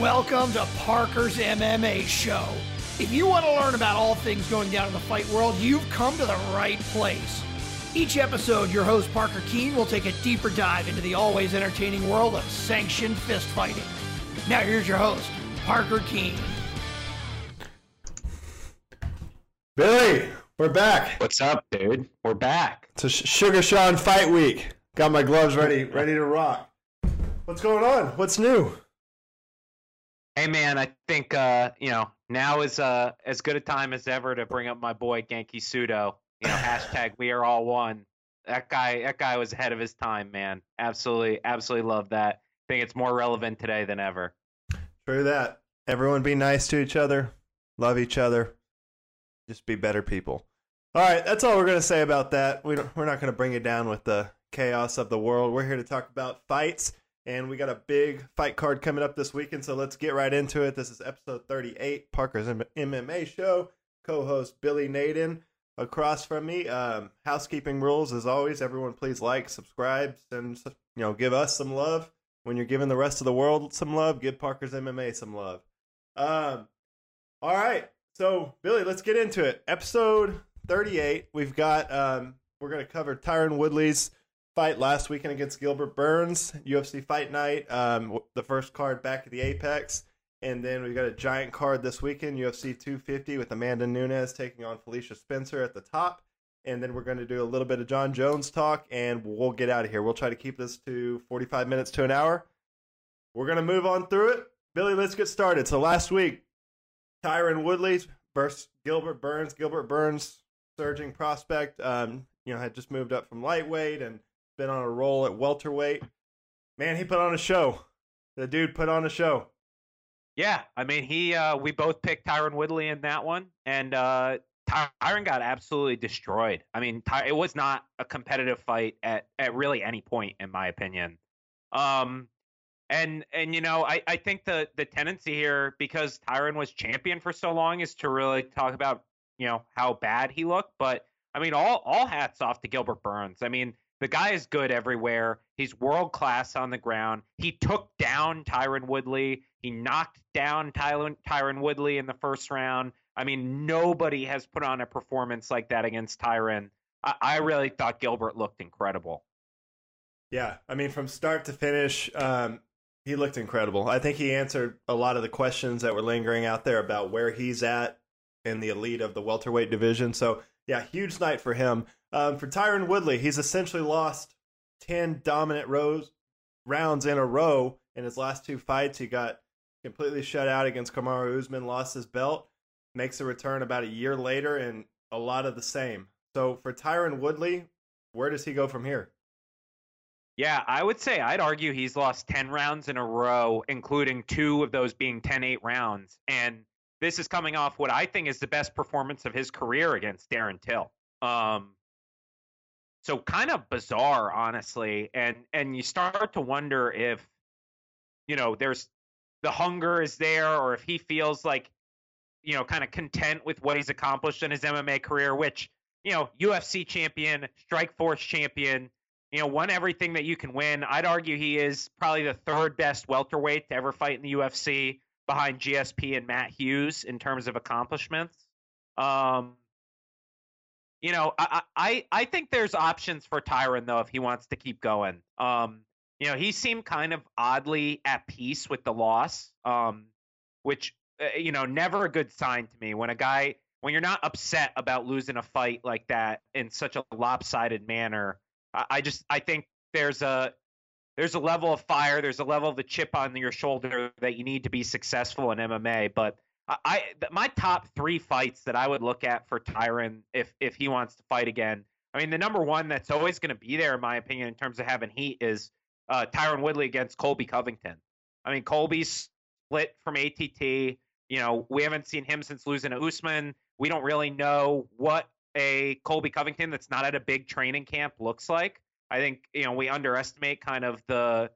Welcome to Parker's MMA Show. If you want to learn about all things going down in the fight world, you've come to the right place. Each episode, your host Parker Keene will take a deeper dive into the always entertaining world of sanctioned fist fighting. Now, here's your host, Parker Keene. Billy, we're back. What's up, dude? We're back. It's a Sugar Sean fight week. Got my gloves ready, ready to rock. What's going on? What's new? Hey, man, I think uh, you know now is uh, as good a time as ever to bring up my boy Genki Sudo. You know, hashtag We Are All One. That guy, that guy was ahead of his time, man. Absolutely, absolutely love that. I think it's more relevant today than ever. True that. Everyone be nice to each other, love each other, just be better people. All right, that's all we're gonna say about that. We we're not gonna bring it down with the chaos of the world. We're here to talk about fights, and we got a big fight card coming up this weekend. So let's get right into it. This is episode 38, Parker's MMA show. Co-host Billy Naden across from me. Um, housekeeping rules as always. Everyone, please like, subscribe, and you know, give us some love. When you're giving the rest of the world some love, give Parker's MMA some love. Um, all right, so Billy, let's get into it. Episode 38. We've got um, we're going to cover Tyron Woodley's fight last weekend against Gilbert Burns, UFC Fight Night, um, the first card back at the Apex. And then we've got a giant card this weekend, UFC 250, with Amanda Nunes taking on Felicia Spencer at the top. And then we're going to do a little bit of Jon Jones talk, and we'll get out of here. We'll try to keep this to 45 minutes to an hour. We're going to move on through it. Billy, let's get started. So last week, Tyron Woodley versus Gilbert Burns. Gilbert Burns, surging prospect, um, you know, had just moved up from lightweight and been on a roll at welterweight. Man, he put on a show. The dude put on a show. Yeah, I mean, he uh, we both picked Tyron Woodley in that one, and uh, Tyron got absolutely destroyed. I mean, Ty- it was not a competitive fight at at really any point, in my opinion. Um, and and you know, I I think the the tendency here because Tyron was champion for so long is to really talk about you know how bad he looked, but I mean, all all hats off to Gilbert Burns. I mean, the guy is good everywhere. He's world class on the ground. He took down Tyron Woodley. He knocked down Tyron, Tyron Woodley in the first round. I mean, nobody has put on a performance like that against Tyron. I, I really thought Gilbert looked incredible. Yeah, I mean, from start to finish, um, he looked incredible. I think he answered a lot of the questions that were lingering out there about where he's at in the elite of the welterweight division. So, yeah, huge night for him. Um, for Tyron Woodley, he's essentially lost 10 dominant rows, rounds in a row in his last two fights. He got completely shut out against Kamaru Usman, lost his belt, makes a return about a year later, and a lot of the same. So for Tyron Woodley, where does he go from here? Yeah, I would say I'd argue he's lost 10 rounds in a row, including two of those being 10 8 rounds. And this is coming off what I think is the best performance of his career against Darren Till. Um, so kind of bizarre, honestly, and and you start to wonder if, you know, there's the hunger is there, or if he feels like, you know, kind of content with what he's accomplished in his MMA career, which you know, UFC champion, Strikeforce champion, you know, won everything that you can win. I'd argue he is probably the third best welterweight to ever fight in the UFC, behind GSP and Matt Hughes in terms of accomplishments. Um, you know, I, I I think there's options for Tyron though if he wants to keep going. Um, you know, he seemed kind of oddly at peace with the loss, um, which uh, you know, never a good sign to me when a guy when you're not upset about losing a fight like that in such a lopsided manner. I, I just I think there's a there's a level of fire, there's a level of the chip on your shoulder that you need to be successful in MMA, but I my top three fights that I would look at for Tyron if if he wants to fight again. I mean, the number one that's always going to be there, in my opinion, in terms of having heat, is uh, Tyron Woodley against Colby Covington. I mean, Colby's split from ATT. You know, we haven't seen him since losing to Usman. We don't really know what a Colby Covington that's not at a big training camp looks like. I think you know we underestimate kind of the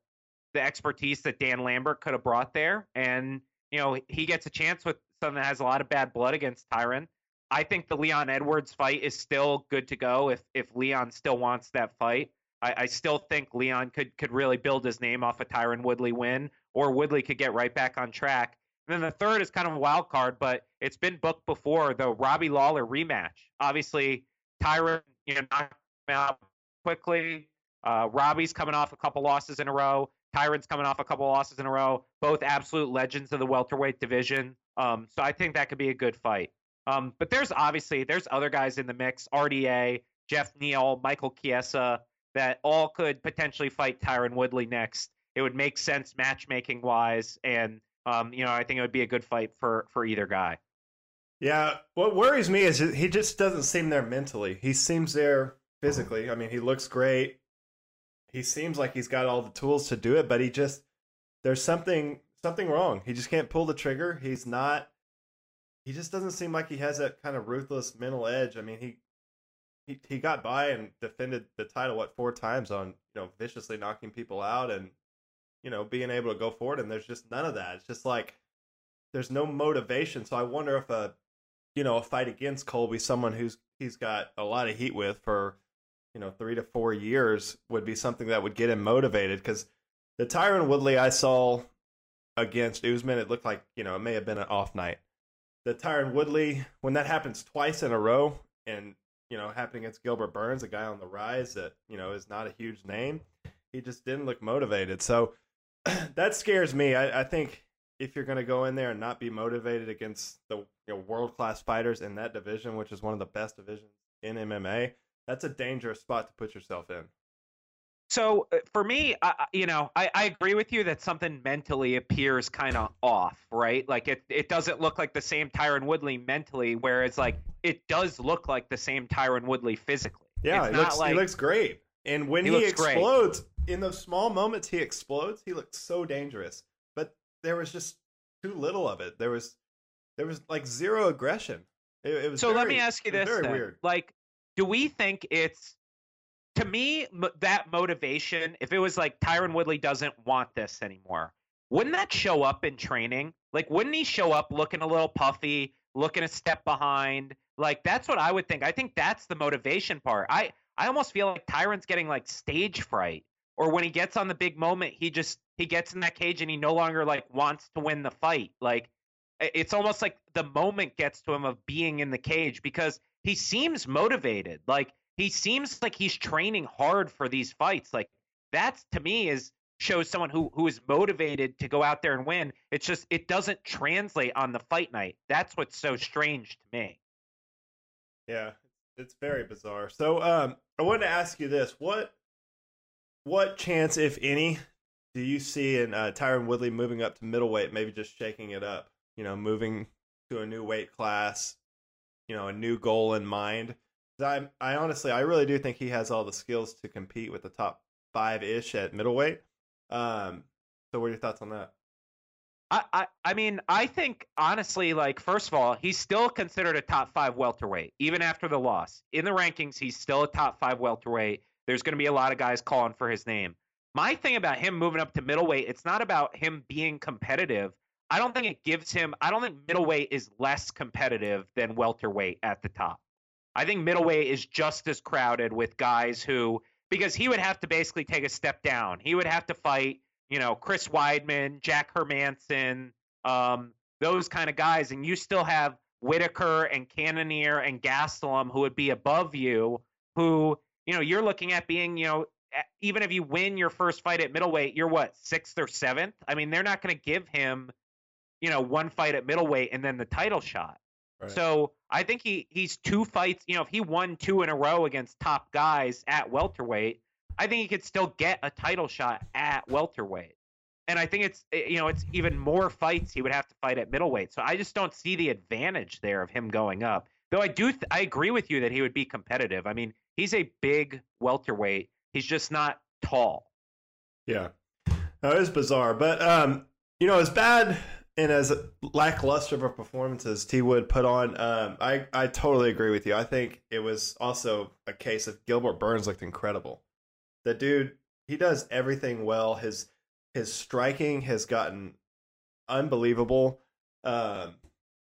the expertise that Dan Lambert could have brought there, and you know, he gets a chance with someone that has a lot of bad blood against Tyron. I think the Leon Edwards fight is still good to go if if Leon still wants that fight. I, I still think Leon could could really build his name off a Tyron Woodley win, or Woodley could get right back on track. And then the third is kind of a wild card, but it's been booked before the Robbie Lawler rematch. Obviously, Tyron, you know, knocked him out quickly. Uh, Robbie's coming off a couple losses in a row. Tyron's coming off a couple losses in a row. Both absolute legends of the welterweight division. Um, so I think that could be a good fight. Um, but there's obviously there's other guys in the mix: RDA, Geoff Neal, Michael Chiesa, that all could potentially fight Tyron Woodley next. It would make sense matchmaking wise, and um, you know I think it would be a good fight for for either guy. Yeah, what worries me is he just doesn't seem there mentally. He seems there physically. I mean, he looks great. He seems like he's got all the tools to do it, but he just there's something something wrong. He just can't pull the trigger. He's not he just doesn't seem like he has that kind of ruthless mental edge. I mean, he he he got by and defended the title what four times on you know viciously knocking people out and you know being able to go forward. And there's just none of that. It's just like there's no motivation. So I wonder if a you know a fight against Colby, someone who's he's got a lot of heat with for you know three to four years, would be something that would get him motivated because. The Tyron Woodley I saw against Usman, it looked like you know it may have been an off night. The Tyron Woodley, when that happens twice in a row, and you know happening against Gilbert Burns, a guy on the rise that you know is not a huge name, he just didn't look motivated. So that scares me. I, I think if you're going to go in there and not be motivated against the you know, world class fighters in that division, which is one of the best divisions in MMA, that's a dangerous spot to put yourself in. So uh, for me, I, you know, I, I agree with you that something mentally appears kind of off, right? Like it, it doesn't look like the same Tyron Woodley mentally, whereas like it does look like the same Tyron Woodley physically. Yeah, It's he looks, like- he looks great. And when He he, looks great. explodes, in those small moments he explodes, he looks so dangerous. But there was just too little of it. There was there was like zero aggression. It, it was So let me ask you this: very then. weird. like, do we think it's to me that motivation? If it was like Tyron Woodley doesn't want this anymore, wouldn't that show up in training? Like, wouldn't he show up looking a little puffy, looking a step behind? Like, that's what I would think. I think that's the motivation part. I I almost feel like Tyron's getting like stage fright, or when he gets on the big moment, he just he gets in that cage and he no longer like wants to win the fight. Like it's almost like the moment gets to him of being in the cage because he seems motivated. Like he seems like he's training hard for these fights. Like that's to me is shows someone who who is motivated to go out there and win. It's just it doesn't translate on the fight night. That's what's so strange to me. Yeah, it's very bizarre. So, um, I wanted to ask you this: what what chance, if any, do you see in uh, Tyron Woodley moving up to middleweight? Maybe just shaking it up. You know, moving to a new weight class. You know, a new goal in mind. I, I honestly, I really do think he has all the skills to compete with the top five ish at middleweight. Um, so, what are your thoughts on that? I, I I mean, I think honestly, like first of all, he's still considered a top five welterweight, even after the loss. In the rankings, he's still a top five welterweight. There's going to be a lot of guys calling for his name. My thing about him moving up to middleweight, it's not about him being competitive. I don't think it gives him. I don't think middleweight is less competitive than welterweight at the top. I think middleweight is just as crowded with guys who, because he would have to basically take a step down. He would have to fight you know, Chris Weidman, Jack Hermansson, um, those kind of guys, and you still have Whittaker and Cannonier and Gastelum who would be above you, who, you know, you're looking at being, you know, even if you win your first fight at middleweight, you're what, sixth or seventh? I mean, they're not going to give him, you know, one fight at middleweight and then the title shot. Right. So I think he he's two fights. You know, if he won two in a row against top guys at welterweight, I think he could still get a title shot at welterweight. And I think it's you know it's even more fights he would have to fight at middleweight. So I just don't see the advantage there of him going up. Though I do th- I agree with you that he would be competitive. I mean, he's a big welterweight. He's just not tall. Yeah, it is bizarre, but um, you know, as bad and as lackluster of a performance as T Wood put on, um, I I totally agree with you. I think it was also a case of Gilbert Burns looked incredible. The dude, he does everything well. His his striking has gotten unbelievable. Um,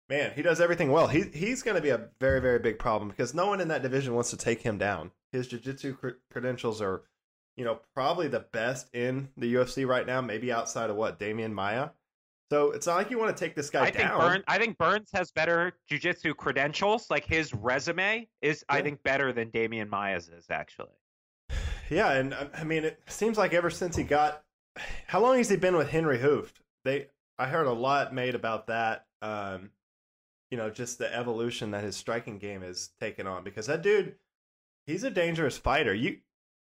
man, he does everything well. He he's going to be a very very big problem because no one in that division wants to take him down. His jiu-jitsu cr- credentials are you know, probably the best in the UFC right now, maybe outside of what Demian Maia. So it's not like you want to take this guy I down. think Burns. I think Burns has better jujitsu credentials. Like his resume is, I think, better than Demian Maia's is actually. Yeah, and uh, I mean, it seems like ever since he got, how long has he been with Henry Hooft? They, I heard a lot made about that. Um, you know, just the evolution that his striking game has taken on because that dude, he's a dangerous fighter. You,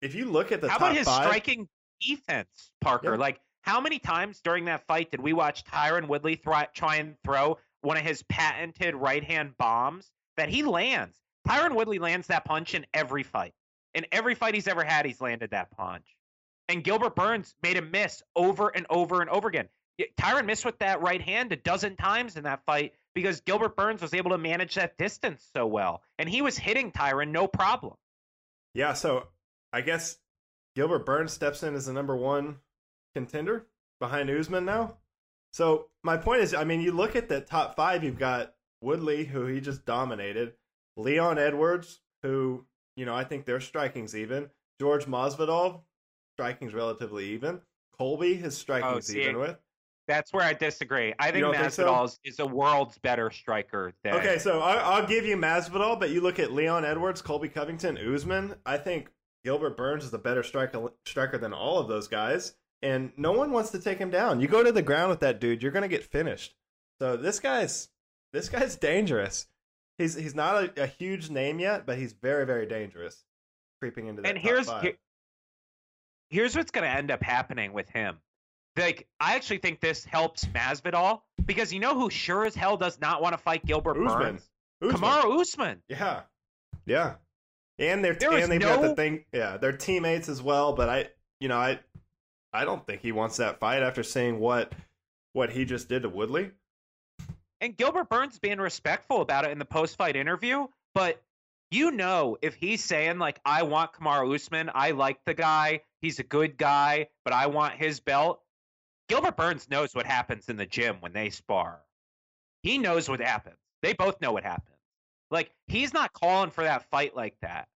if you look at the How top about his five, striking defense, Parker? Yeah. Like, how many times during that fight did we watch Tyron Woodley try and throw one of his patented right hand bombs that he lands? Tyron Woodley lands that punch in every fight. In every fight he's ever had, he's landed that punch. And Gilbert Burns made him miss over and over and over again. Tyron missed with that right hand a dozen times in that fight because Gilbert Burns was able to manage that distance so well. And he was hitting Tyron no problem. yeah. So I guess Gilbert Burns steps in as the number one contender behind Usman now. So my point is, I mean, you look at the top five. You've got Woodley, who he just dominated. Leon Edwards, who you know I think their striking's even. George Masvidal, striking's relatively even. Colby, his oh, striking's see, even with. That's where I disagree. I think think so? Masvidal is, is a world's better striker than Okay, so I, I'll give you Masvidal, but you look at Leon Edwards, Colby Covington, Usman. I think Gilbert Burns is a better striker striker than all of those guys, and no one wants to take him down. You go to the ground with that dude, you're gonna get finished. So this guy's this guy's dangerous. He's he's not a, a huge name yet, but he's very very dangerous. Creeping into that And here's here- here's what's going to end up happening with him. Like I actually think this helps Masvidal because you know who sure as hell does not want to fight Gilbert Usman. Burns? Usman. Kamaru Usman. Yeah, yeah, and they're There and they've got the thing. Yeah, they're teammates as well. But I, you know, I, I don't think he wants that fight after seeing what what he just did to Woodley. And Gilbert Burns being respectful about it in the post-fight interview, but you know if he's saying like I want Kamaru Usman, I like the guy, he's a good guy, but I want his belt. Gilbert Burns knows what happens in the gym when they spar. He knows what happens. They both know what happens. Like he's not calling for that fight like that.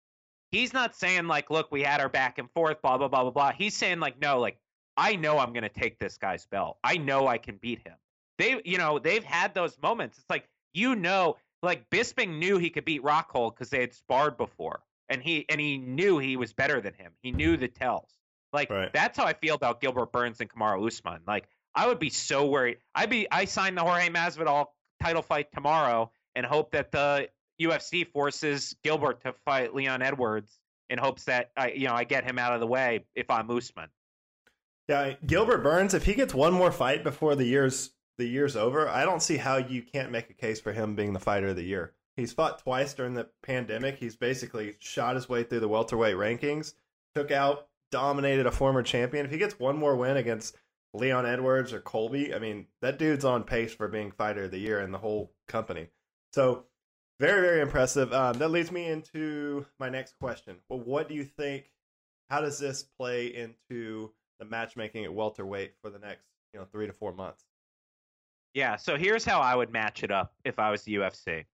He's not saying like, look, we had our back and forth, blah blah blah blah blah. He's saying like, no, like I know I'm gonna take this guy's belt. I know I can beat him. They, you know, they've had those moments. It's like you know, like Bisping knew he could beat Rockhold because they had sparred before, and he and he knew he was better than him. He knew the tells. Like Right. that's how I feel about Gilbert Burns and Kamaru Usman. Like I would be so worried. I'd be I signed the Jorge Masvidal title fight tomorrow and hope that the UFC forces Gilbert to fight Leon Edwards in hopes that I you know I get him out of the way if I'm Usman. Yeah, Gilbert Burns. If he gets one more fight before the year's the year's over, I don't see how you can't make a case for him being the fighter of the year. He's fought twice during the pandemic. He's basically shot his way through the welterweight rankings, took out, dominated a former champion. If he gets one more win against Leon Edwards or Colby, I mean, that dude's on pace for being fighter of the year in the whole company. So, very, very impressive. Um, that leads me into my next question. Well, what do you think? How does this play into the matchmaking at welterweight for the next, you know, three to four months? Yeah, so here's how I would match it up if I was the UFC.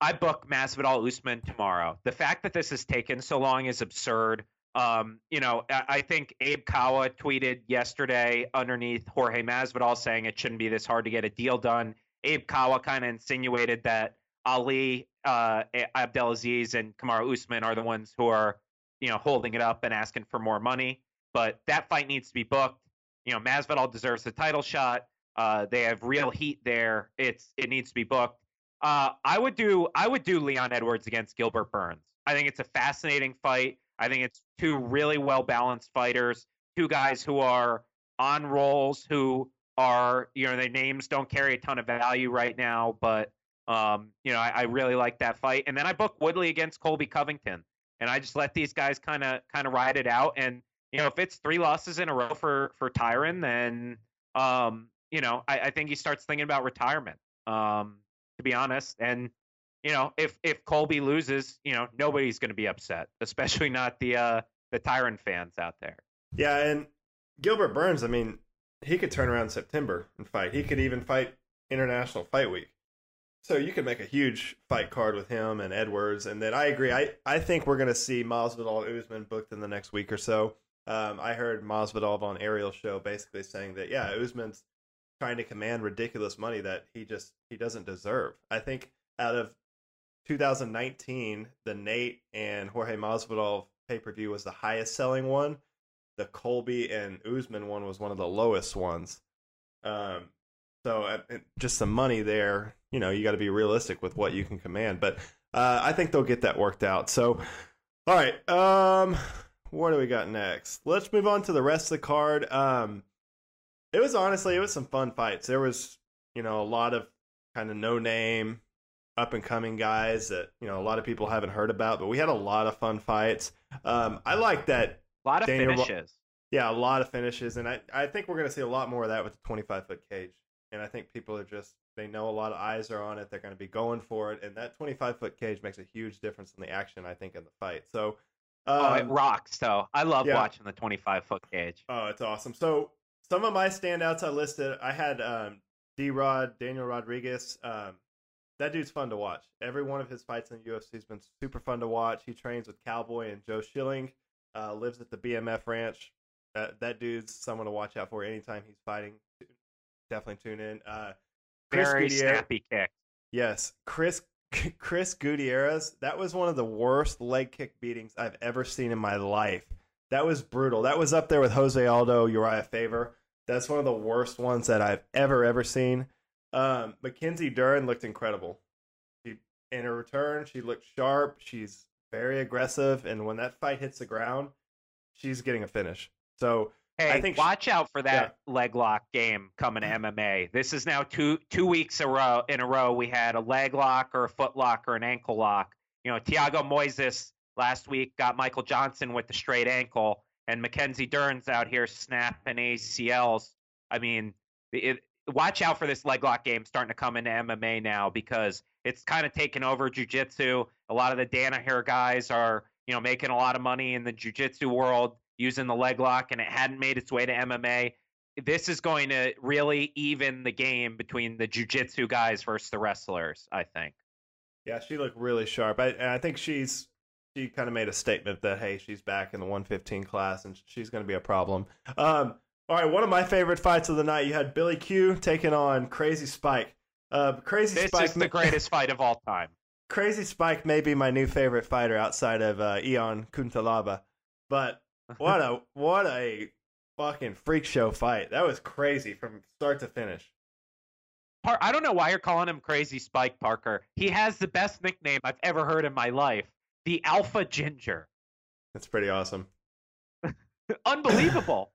I book Masvidal Usman tomorrow. The fact that this has taken so long is absurd. Um, you know, I, think Abe Kawa tweeted yesterday underneath Jorge Masvidal saying it shouldn't be this hard to get a deal done. Abe Kawa kind of insinuated that Ali, uh, Abdelaziz, and Kamaru Usman are the ones who are, you know, holding it up and asking for more money. But that fight needs to be booked. You know, Masvidal deserves the title shot. Uh, they have real heat there. It's it needs to be booked. Uh, I would do I would do Leon Edwards against Gilbert Burns. I think it's a fascinating fight. I think it's two really well balanced fighters, two guys who are on rolls, who are you know their names don't carry a ton of value right now, but um, you know I, I really like that fight. And then I book Woodley against Colby Covington, and I just let these guys kind of kind of ride it out. And you know if it's three losses in a row for for Tyron, then um, you know I, I think he starts thinking about retirement. Um, to be honest, and you know if if Colby loses, you know nobody's going to be upset, especially not the uh, the Tyron fans out there. Yeah, and Gilbert Burns, I mean, he could turn around September and fight. He could even fight International Fight Week. So you could make a huge fight card with him and Edwards. And then I agree. I, I think we're going to see Masvidal Usman booked in the next week or so. Um, I heard Masvidal on Ariel show basically saying that yeah, Usman's trying to command ridiculous money that he just he doesn't deserve. I think out of 2019, the Nate and Jorge Masvidal pay per view was the highest selling one. The Colby and Usman one was one of the lowest ones. Um, so uh, just some money there. You know, you got to be realistic with what you can command. But uh, I think they'll get that worked out. So, all right. Um, what do we got next? Let's move on to the rest of the card. Um, it was honestly, it was some fun fights. There was, you know, a lot of kind of no name, up and coming guys that you know a lot of people haven't heard about, but we had a lot of fun fights. Um, I like that. A lot of Daniel finishes. Yeah, a lot of finishes, and I, I think we're going to see a lot more of that with the 25 foot cage. And I think people are just they know a lot of eyes are on it. They're going to be going for it, and that 25 foot cage makes a huge difference in the action. I think in the fight. So, oh, it rocks though. I love yeah. watching the 25 foot cage. Oh, it's awesome. So some of my standouts I listed. I had um, D Rod, Daniel Rodriguez. Um, that dude's fun to watch. Every one of his fights in the UFC has been super fun to watch. He trains with Cowboy and Joe Schilling. Uh, lives at the BMF Ranch. That that dude's someone to watch out for anytime he's fighting. Definitely tune in. Uh, Chris Very Gutierrez, snappy kick. Yes, Chris Chris Gutierrez. That was one of the worst leg kick beatings I've ever seen in my life. That was brutal. That was up there with Jose Aldo, Urijah Faber. That's one of the worst ones that I've ever ever seen. Um, Mackenzie Dern looked incredible. She in her return, she looked sharp. She's very aggressive, and when that fight hits the ground, she's getting a finish. So hey, I think watch she, out for that yeah. leg lock game coming to mm-hmm. MMA. This is now two two weeks a row in a row. We had a leg lock or a foot lock or an ankle lock. You know, Thiago Moises last week got Michael Johnson with the straight ankle, and Mackenzie Dern's out here snapping ACLs. I mean, it, watch out for this leg lock game starting to come into MMA now because it's kind of taken over jujitsu. A lot of the Danaher guys are, you know, making a lot of money in the jujitsu world using the leg lock, and it hadn't made its way to MMA. This is going to really even the game between the jujitsu guys versus the wrestlers. I think. Yeah, she looked really sharp. I, and I think she's she kind of made a statement that hey, she's back in the 115 class and she's going to be a problem. Um, all right, one of my favorite fights of the night. You had Billy Q taking on Crazy Spike. Uh, Crazy this Spike. Is the greatest fight of all time. Crazy Spike may be my new favorite fighter outside of uh, Ion Cutelaba, but what a what a fucking freak show fight! That was crazy from start to finish. I don't know why you're calling him Crazy Spike Parker. He has the best nickname I've ever heard in my life, the Alpha Ginger. That's pretty awesome. Unbelievable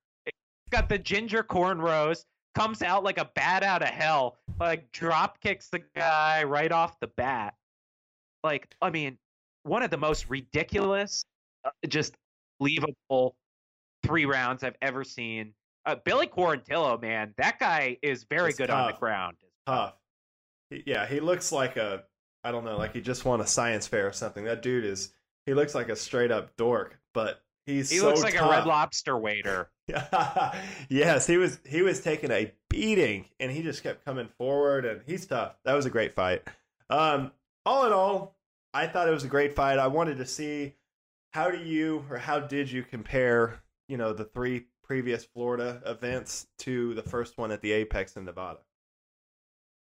got the ginger cornrows, comes out like a bat out of hell, like drop kicks the guy right off the bat. Like, I mean, one of the most ridiculous, uh, just believable three rounds I've ever seen. Uh, Billy Quarantillo, man, that guy is very it's good tough. on the ground. Tough. He, yeah, he looks like a, I don't know, like he just won a science fair or something. That dude is, he looks like a straight up dork, but he's he so looks like tough. a red lobster waiter. yes, he was he was taking a beating and he just kept coming forward and he's tough. That was a great fight. Um, all in all, I thought it was a great fight. I wanted to see how do you or how did you compare, you know, the three previous Florida events to the first one at the Apex in Nevada?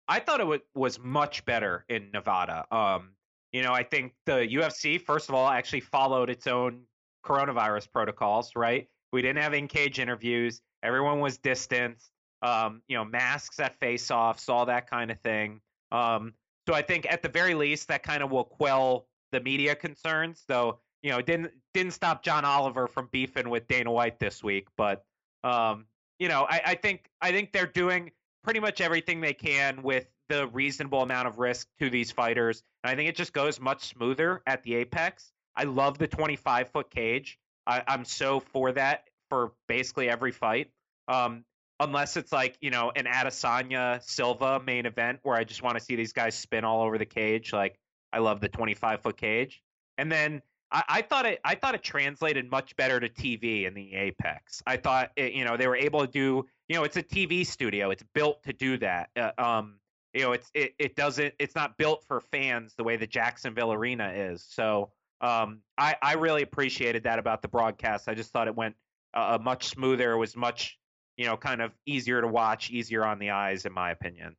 I thought it was much better in Nevada. Um, you know, I think the UFC, first of all, actually followed its own coronavirus protocols, right? We didn't have in cage interviews. Everyone was distanced. Um, you know, masks at face offs, all that kind of thing. Um, so I think at the very least that kind of will quell the media concerns. Though you know, didn't didn't stop John Oliver from beefing with Dana White this week. But um, you know, I, I think I think they're doing pretty much everything they can with the reasonable amount of risk to these fighters. And I think it just goes much smoother at the apex. I love the 25 foot cage. I, am so for that for basically every fight. Um, unless it's like you know an Adesanya Silva main event where I just want to see these guys spin all over the cage. Like I love the 25 foot cage, and then I, thought it I thought it translated much better to TV in the Apex. I thought it, you know they were able to do you know it's a TV studio. It's built to do that. Uh, um, you know it's it, it doesn't it's not built for fans the way the Jacksonville Arena is. So um, I, I really appreciated that about the broadcast. I just thought it went uh, much smoother. It was much, you know, kind of easier to watch, easier on the eyes, in my opinion.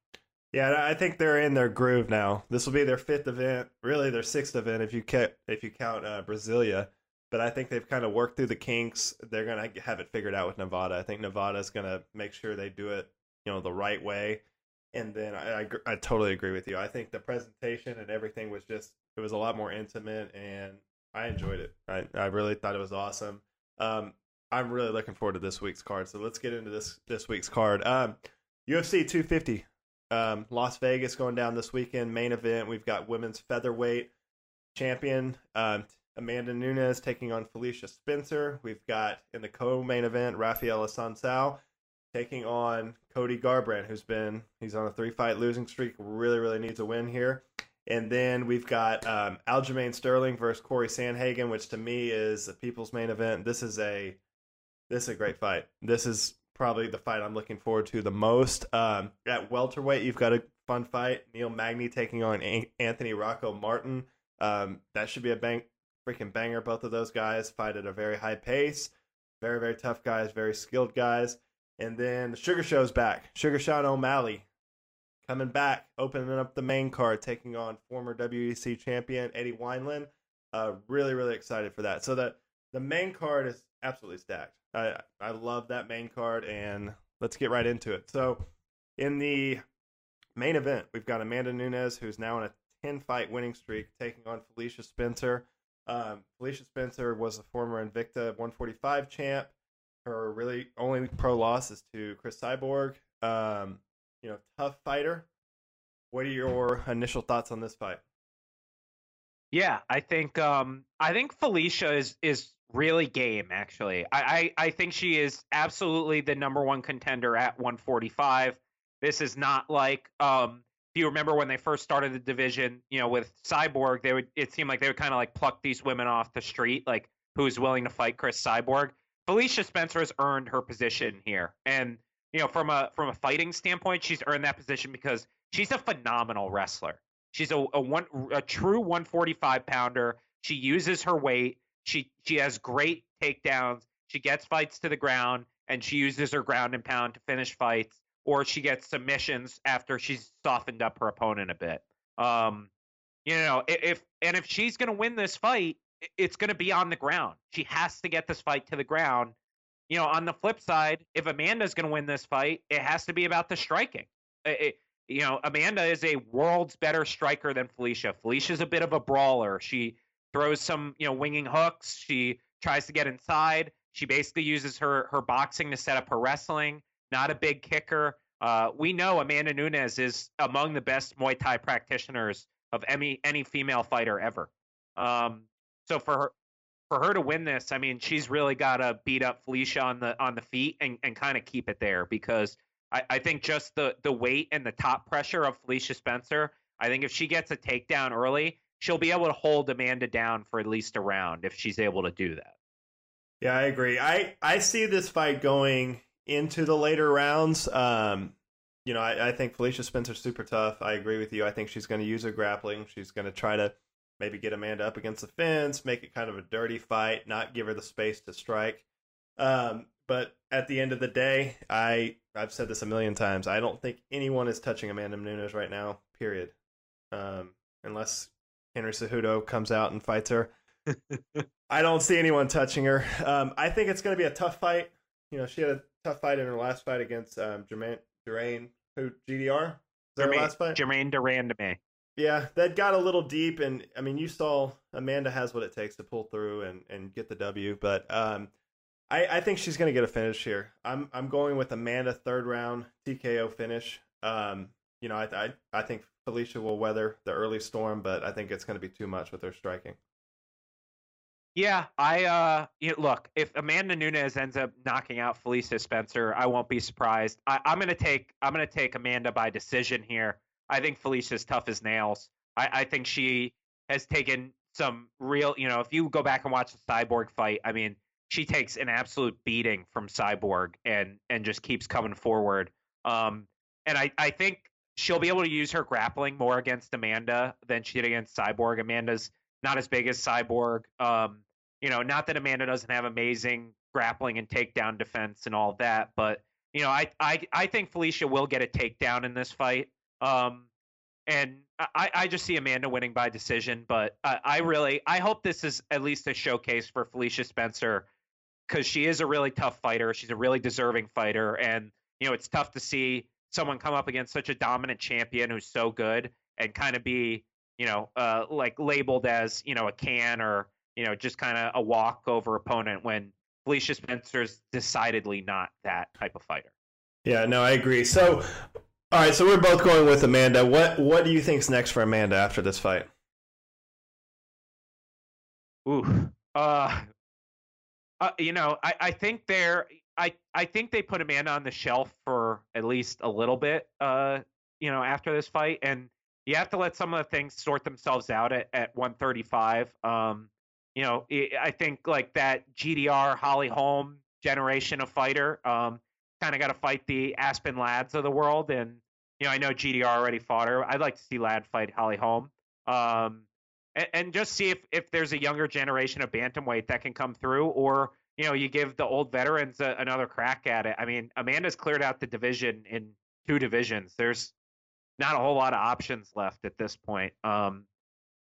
Yeah, I think they're in their groove now. This will be their fifth event, really their sixth event if you if you count uh, Brasilia. But I think they've kind of worked through the kinks. They're gonna have it figured out with Nevada. I think Nevada is gonna make sure they do it, you know, the right way. And then I, I, I totally agree with you. I think the presentation and everything was just it was a lot more intimate, and I enjoyed it. I I really thought it was awesome. Um, I'm really looking forward to this week's card. So let's get into this this week's card. Um, UFC 250 um, Las Vegas going down this weekend. Main event. We've got women's featherweight champion um, Amanda Nunes taking on Felicia Spencer. We've got in the co-main event Rafaela Assunção taking on Cody Garbrandt, who's been he's on a three-fight losing streak. Really, really needs a win here. And then we've got um, Aljamain Sterling versus Cory Sandhagen, which to me is a people's main event. This is a this is a great fight. This is probably the fight I'm looking forward to the most. Um, at welterweight, you've got a fun fight. Neil Magny taking on Anthony Rocco Martin. Um, that should be a bang, freaking banger. Both of those guys fight at a very high pace. Very, very tough guys, very skilled guys. And then the Sugar Show's back. Sugar Sean O'Malley coming back, opening up the main card, taking on former WEC champion Eddie Wineland. Uh, really, really excited for that. So that the main card is absolutely stacked. I I love that main card, and let's get right into it. So, in the main event, we've got Amanda Nunes, who's now on a ten fight winning streak, taking on Felicia Spencer. Um, Felicia Spencer was a former Invicta 145 champ. Her really only pro loss is to Cris Cyborg. Um, you know, tough fighter. What are your initial thoughts on this fight? Yeah, I think um, I think Felicia is is really game. Actually, I, I I think she is absolutely the number one contender at 145. This is not like um, if you remember when they first started the division, you know, with Cyborg, they would it seemed like they would kind of like pluck these women off the street, like who's willing to fight Cris Cyborg. Felicia Spencer has earned her position here, and you know, from a from a fighting standpoint, she's earned that position because she's a phenomenal wrestler. She's a, a one a true 145 pounder. She uses her weight. She she has great takedowns. She gets fights to the ground and she uses her ground and pound to finish fights, or she gets submissions after she's softened up her opponent a bit. Um, you know, if and if she's gonna win this fight, it's gonna be on the ground. She has to get this fight to the ground. You know, on the flip side, if Amanda's gonna win this fight, it has to be about the striking. It, you know, Amanda is a world's better striker than Felicia. Felicia's a bit of a brawler. She throws some, you know, winging hooks. She tries to get inside. She basically uses her her boxing to set up her wrestling. Not a big kicker. Uh, we know Amanda Nunes is among the best Muay Thai practitioners of any any female fighter ever. Um, so for her for her to win this, I mean, she's really got to beat up Felicia on the on the feet and, and kind of keep it there because I, I think just the the weight and the top pressure of Felicia Spencer. I think if she gets a takedown early, she'll be able to hold Amanda down for at least a round if she's able to do that. Yeah, I agree. I I see this fight going into the later rounds. Um, you know, I, I think Felicia Spencer's super tough. I agree with you. I think she's going to use her grappling. She's going to try to maybe get Amanda up against the fence, make it kind of a dirty fight, not give her the space to strike. Um, but at the end of the day, I I've said this a million times. I don't think anyone is touching Amanda Nunes right now. Period. Um, unless Henry Cejudo comes out and fights her. I don't see anyone touching her. Um, I think it's going to be a tough fight. You know, she had a tough fight in her last fight against um, Germaine Durain, who GDR. Germaine, last fight? Germaine de Randamie. Yeah, that got a little deep, and I mean, you saw Amanda has what it takes to pull through and, and get the W. But um, I, I think she's going to get a finish here. I'm I'm going with Amanda third round TKO finish. Um, you know, I, I I think Felicia will weather the early storm, but I think it's going to be too much with her striking. Yeah, I uh, look if Amanda Nunes ends up knocking out Felicia Spencer, I won't be surprised. I, I'm gonna take I'm gonna take Amanda by decision here. I think Felicia's tough as nails. I, I think she has taken some real, you know, if you go back and watch the Cyborg fight, I mean, she takes an absolute beating from Cyborg and and just keeps coming forward. Um, and I I think she'll be able to use her grappling more against Amanda than she did against Cyborg. Amanda's not as big as Cyborg. Um, you know, not that Amanda doesn't have amazing grappling and takedown defense and all that. But you know, I I I think Felicia will get a takedown in this fight. Um, and I, I just see Amanda winning by decision. But I, I really I hope this is at least a showcase for Felicia Spencer because she is a really tough fighter. She's a really deserving fighter, and you know, it's tough to see someone come up against such a dominant champion who's so good and kind of be you know uh, like labeled as you know a can or you know just kind of a walkover opponent when Felicia Spencer's decidedly not that type of fighter. Yeah, no, I agree. So, all right, so we're both going with Amanda. What what do you think's next for Amanda after this fight? Ooh, uh, uh you know, I I think they're I I think they put Amanda on the shelf for at least a little bit. Uh, you know, after this fight, and you have to let some of the things sort themselves out at at 135. Um, you know, I think like that GDR Holly Holm generation of fighter, um, kind of got to fight the Aspen Ladds of the world, and you know, I know GDR already fought her. I'd like to see Ladd fight Holly Holm. Um, and, and just see if, if there's a younger generation of bantamweight that can come through, or you know, you give the old veterans a, another crack at it. I mean, Amanda's cleared out the division in two divisions. There's not a whole lot of options left at this point. Um,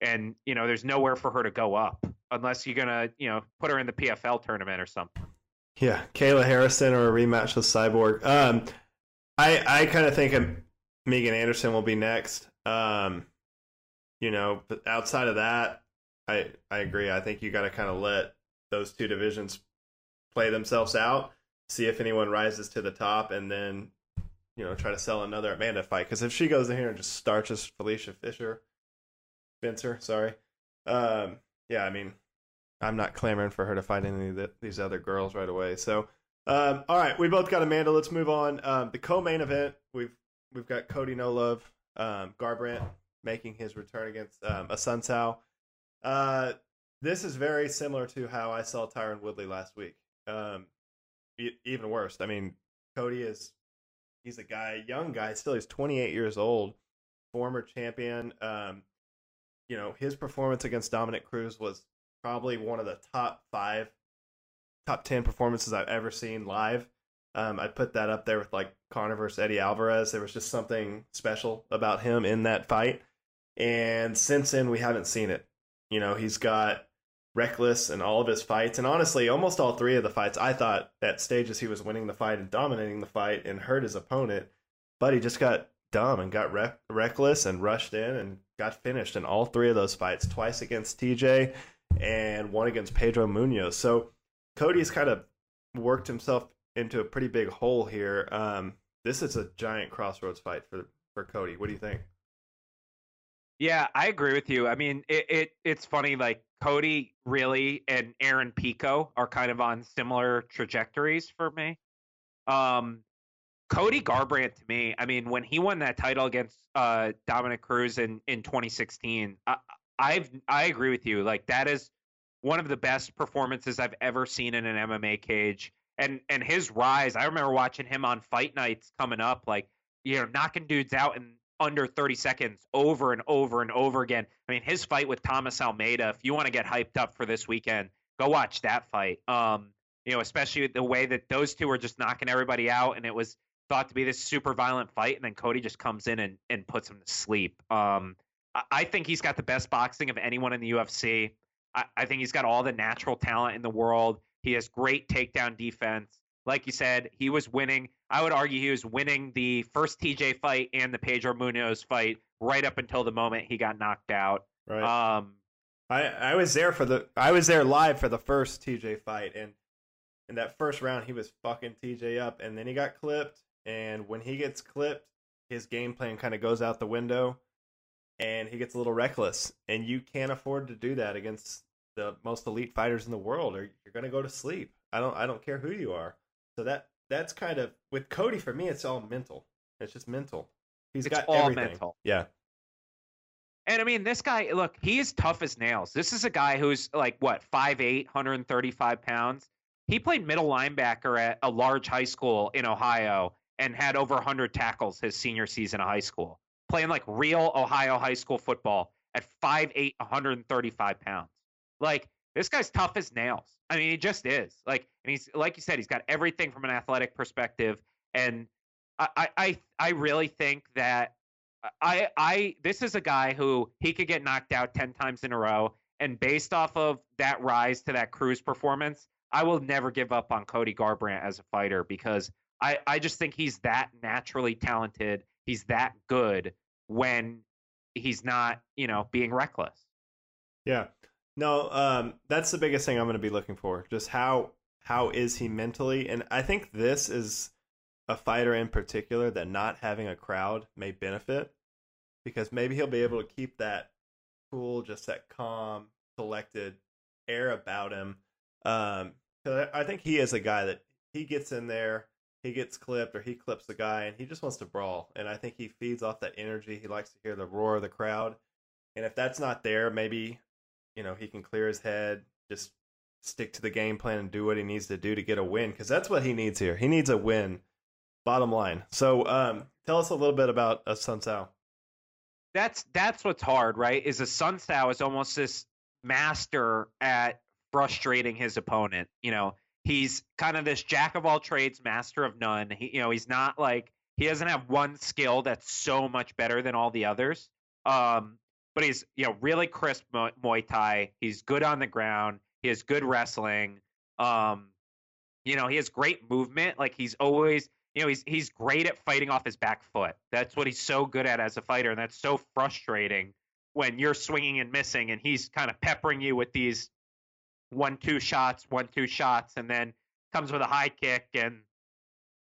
and you know, there's nowhere for her to go up unless you're gonna, you know, put her in the PFL tournament or something. Yeah, Kayla Harrison or a rematch with Cyborg. Um, I I kind of think Megan Anderson will be next. Um, you know, but outside of that, I I agree. I think you got to kind of let those two divisions play themselves out, see if anyone rises to the top, and then you know try to sell another Amanda fight. Because if she goes in here and just starches Felicia Fisher, Spencer, sorry, um, yeah, I mean, I'm not clamoring for her to fight any of the, these other girls right away. So, um, all right, we both got Amanda. Let's move on. Um, the co-main event, we've we've got Cody No Love, um, Garbrandt making his return against um, Assunção. Uh, this is very similar to how I saw Tyron Woodley last week. Um, even worse. I mean, Cody is he's a guy, young guy, still he's 28 years old, former champion. Um, you know, his performance against Dominick Cruz was probably one of the top five, top 10 performances I've ever seen live. Um, I'd put that up there with like Conor versus Eddie Alvarez. There was just something special about him in that fight. And since then, we haven't seen it. You know, he's got reckless in all of his fights. And honestly, almost all three of the fights, I thought at stages he was winning the fight and dominating the fight and hurt his opponent. But he just got dumb and got re- reckless and rushed in and got finished in all three of those fights twice against TJ and one against Pedro Munhoz. So Cody's kind of worked himself into a pretty big hole here. Um, this is a giant crossroads fight for, for Cody. What do you think? Yeah, I agree with you. I mean, it, it it's funny. Like Cody really and Aaron Pico are kind of on similar trajectories for me. Um, Cody Garbrandt to me, I mean, when he won that title against uh, Dominick Cruz in in 2016, I, I've I agree with you. Like that is one of the best performances I've ever seen in an MMA cage. And and his rise, I remember watching him on fight nights coming up, like you know, knocking dudes out in under 30 seconds over and over and over again. I mean, his fight with Thomas Almeida, if you want to get hyped up for this weekend, go watch that fight. Um, you know, especially the way that those two were just knocking everybody out and it was thought to be this super violent fight and then Cody just comes in and, and puts him to sleep. Um, I, think he's got the best boxing of anyone in the UFC. I, I think he's got all the natural talent in the world. He has great takedown defense like you said, he was winning. I would argue he was winning the first TJ fight and the Pedro Munhoz fight right up until the moment he got knocked out. Right. Um, I I was there for the I was there live for the first TJ fight, and in that first round he was fucking TJ up, and then he got clipped. And when he gets clipped, his game plan kind of goes out the window, and he gets a little reckless. And you can't afford to do that against the most elite fighters in the world, or you're gonna go to sleep. I don't I don't care who you are. So that that's kind of with Cody for me. It's all mental. It's just mental. He's it's got all everything. mental. Yeah. And I mean, this guy, look, he is tough as nails. This is a guy who's like, what, 5'8, 135 pounds. He played middle linebacker at a large high school in Ohio and had over 100 tackles his senior season of high school, playing like real Ohio high school football at 5'8, 135 pounds. Like, This guy's tough as nails. I mean, he just is. Like, and he's like you said, he's got everything from an athletic perspective. And I, I, I really think that uh, I, I, this is a guy who he could get knocked out ten times in a row, and based off of that rise to that Cruz performance, I will never give up on Cody Garbrandt as a fighter because I, I just think he's that naturally talented. He's that good when he's not, you know, being reckless. Yeah. No, um, that's the biggest thing I'm going to be looking for. Just how how is he mentally? And I think this is a fighter in particular that not having a crowd may benefit because maybe he'll be able to keep that cool, just that calm, collected air about him. Um, I think he is a guy that he gets in there, he gets clipped or he clips the guy, and he just wants to brawl. And I think he feeds off that energy. He likes to hear the roar of the crowd. And if that's not there, maybe you know he can clear his head, just stick to the game plan and do what he needs to do to get a win because that's what he needs here. He needs a win. Bottom line. So, um, tell us a little bit about a uh, Assunção. That's that's what's hard, right? Is a Assunção is almost this master at frustrating his opponent. You know, he's kind of this jack of all trades, master of none. He, you know, he's not like he doesn't have one skill that's so much better than all the others. Um, but he's you know really crisp Muay Thai. He's good on the ground. He has good wrestling. Um, you know, he has great movement. Like he's always, you know, he's he's great at fighting off his back foot. That's what he's so good at as a fighter, and that's so frustrating when you're swinging and missing, and he's kind of peppering you with these one two shots, one two shots, and then comes with a high kick, and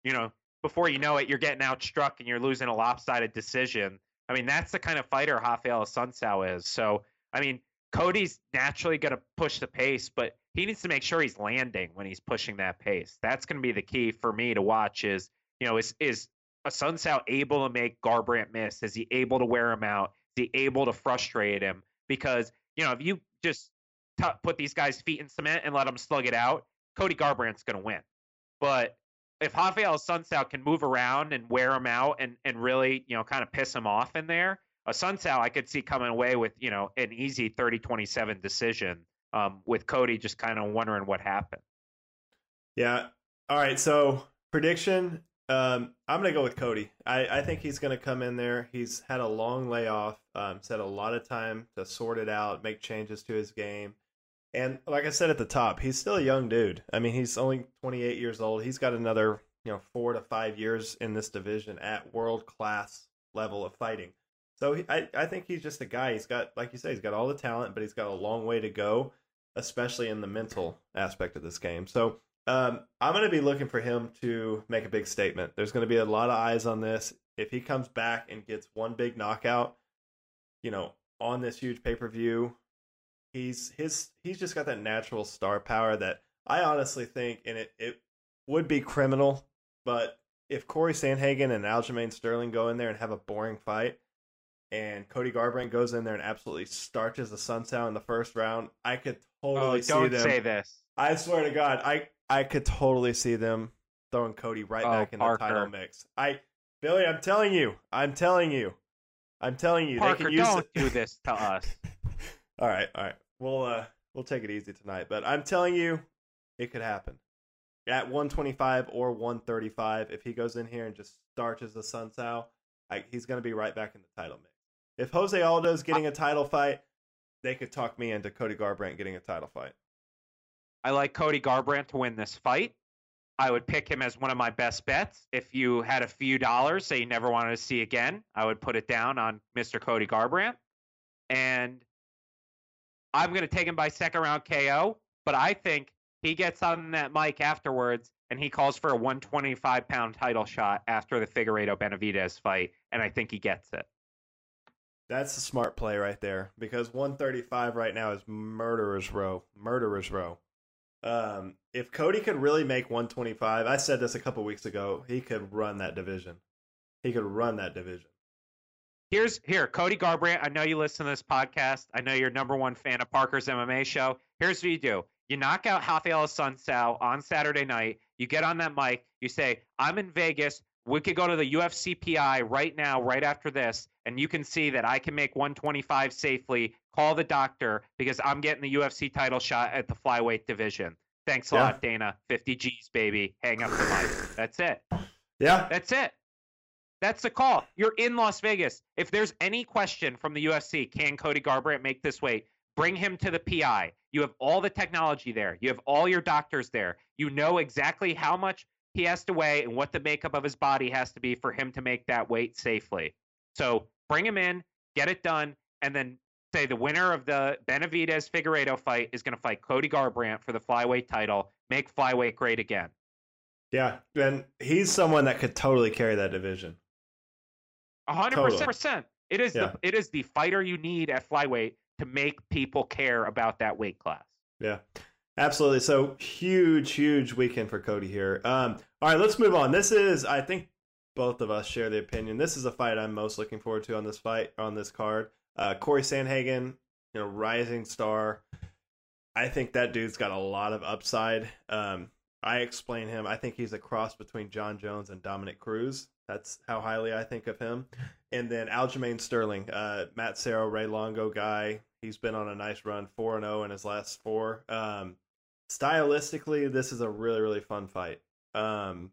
you know, before you know it, you're getting outstruck and you're losing a lopsided decision. I mean, that's the kind of fighter Raphael Assunção is. So, I mean, Cody's naturally going to push the pace, but he needs to make sure he's landing when he's pushing that pace. That's going to be the key for me to watch. Is you know, is is a Assunção able to make Garbrandt miss? Is he able to wear him out? Is he able to frustrate him? Because you know, if you just t- put these guys' feet in cement and let them slug it out, Cody Garbrandt's going to win. But if Raphael Assunção can move around and wear him out and, and really, you know, kind of piss him off in there, a Assunção I could see coming away with, you know, an easy 30-27 decision um, with Cody just kind of wondering what happened. Yeah. All right. So prediction, um, I'm to go with Cody. I, I think he's to come in there. He's had a long layoff, um, had a lot of time to sort it out, make changes to his game. And like I said at the top, he's still a young dude. I mean, he's only 28 years old. He's got another, you know, four to five years in this division at world class level of fighting. So he, I, I think he's just a guy. He's got, like you say, he's got all the talent, but he's got a long way to go, especially in the mental aspect of this game. So um, I'm going to be looking for him to make a big statement. There's going to be a lot of eyes on this. If he comes back and gets one big knockout, you know, on this huge pay per view, he's his he's just got that natural star power that I honestly think, and it it would be criminal, but if Cory Sandhagen and Aljamain Sterling go in there and have a boring fight, and Cody Garbrandt goes in there and absolutely starches the Assunção in the first round, I could totally oh, see don't them. say this. I swear to God, I I could totally see them throwing Cody right oh, back in Parker. the title mix. I Billy, I'm telling you, I'm telling you, I'm telling you, Parker, they can use don't do this to us. all right, all right. We'll uh we'll take it easy tonight, but I'm telling you, it could happen. At 125 or 135, if he goes in here and just starches the Assunção, he's going to be right back in the title mix. If Jose Aldo's getting a title fight, they could talk me into Cody Garbrandt getting a title fight. I like Cody Garbrandt to win this fight. I would pick him as one of my best bets. If you had a few dollars, say you never wanted to see again, I would put it down on Mr. Cody Garbrandt. And I'm going to take him by second round KO, but I think he gets on that mic afterwards and he calls for a 125 pound title shot after the Figueiredo Benavidez fight, and I think he gets it. That's a smart play right there because 135 right now is murderer's row. Murderer's row. Um, if Cody could really make 125, I said this a couple weeks ago, he could run that division. He could run that division here's here cody garbrandt i know you listen to this podcast i know you're number one fan of parker's mma show here's what you do you knock out Raphael Assunção on saturday night you get on that mic you say i'm in vegas we could go to the UFC PI right now, right after this, and you can see that I can make 125 safely. Call the doctor because I'm getting the UFC title shot at the flyweight division. Thanks a Yeah. lot, Dana. 50 G's, baby. Hang up the mic. That's it. Yeah. That's it. That's the call. You're in Las Vegas. If there's any question from the UFC, can Cody Garbrandt make this weight? Bring him to the PI. You have all the technology there. You have all your doctors there. You know exactly how much he has to weigh and what the makeup of his body has to be for him to make that weight safely. So bring him in, get it done, and then say the winner of the Benavidez Figueiredo fight is going to fight Cody Garbrandt for the flyweight title. Make flyweight great again. Yeah. And he's someone that could totally carry that division. Hundred percent. It is Yeah. the it is the fighter you need at flyweight to make people care about that weight class. Yeah, absolutely. So huge, huge weekend for Cody here. Um, all right, let's move on. This is, I think, both of us share the opinion. This is a fight I'm most looking forward to on this fight on this card. Uh, Cory Sandhagen, you know, rising star. I think that dude's got a lot of upside. Um, I explain him. I think he's a cross between Jon Jones and Dominick Cruz. That's how highly I think of him. And then Aljamain Sterling, uh, Matt Serra, Ray Longo guy. He's been on a nice run, four and zero in his last four. Um, stylistically, this is a really really fun fight. Um,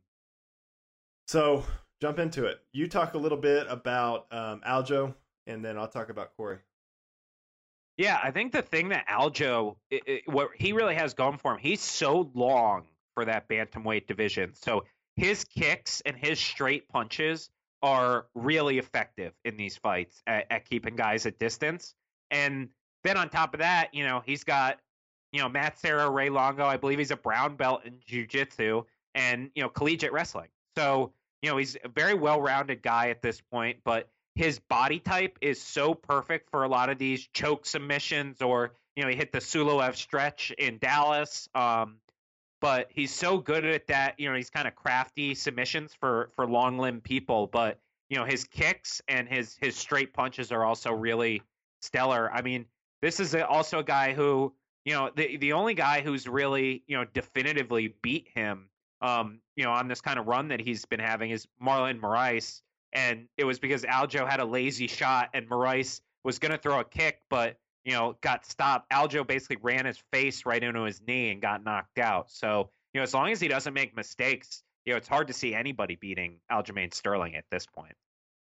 so jump into it. You talk a little bit about um, Aljo, and then I'll talk about Cory. Yeah, I think the thing that Aljo, i i what he really has going for him, he's so long for that bantamweight division. So his kicks and his straight punches are really effective in these fights at, at keeping guys at distance. And then on top of that, you know, he's got, you know, Matt Serra, Ray Longo. I believe he's a brown belt in jiu-jitsu and, you know, collegiate wrestling. So, you know, he's a very well-rounded guy at this point, but his body type is so perfect for a lot of these choke submissions or, you know, he hit the Suloev stretch in Dallas. Um, but he's so good at that. You know, he's kind of crafty submissions for for long limb people. But you know, his kicks and his his straight punches are also really stellar. I mean, this is also a guy who you know the the only guy who's really you know definitively beat him. Um, you know, on this kind of run that he's been having is Marlon Moraes, and it was because Aljo had a lazy shot and Moraes was going to throw a kick, but you know, got stopped. Aljo basically ran his face right into his knee and got knocked out. So, you know, as long as he doesn't make mistakes, you know, it's hard to see anybody beating Aljamain Sterling at this point.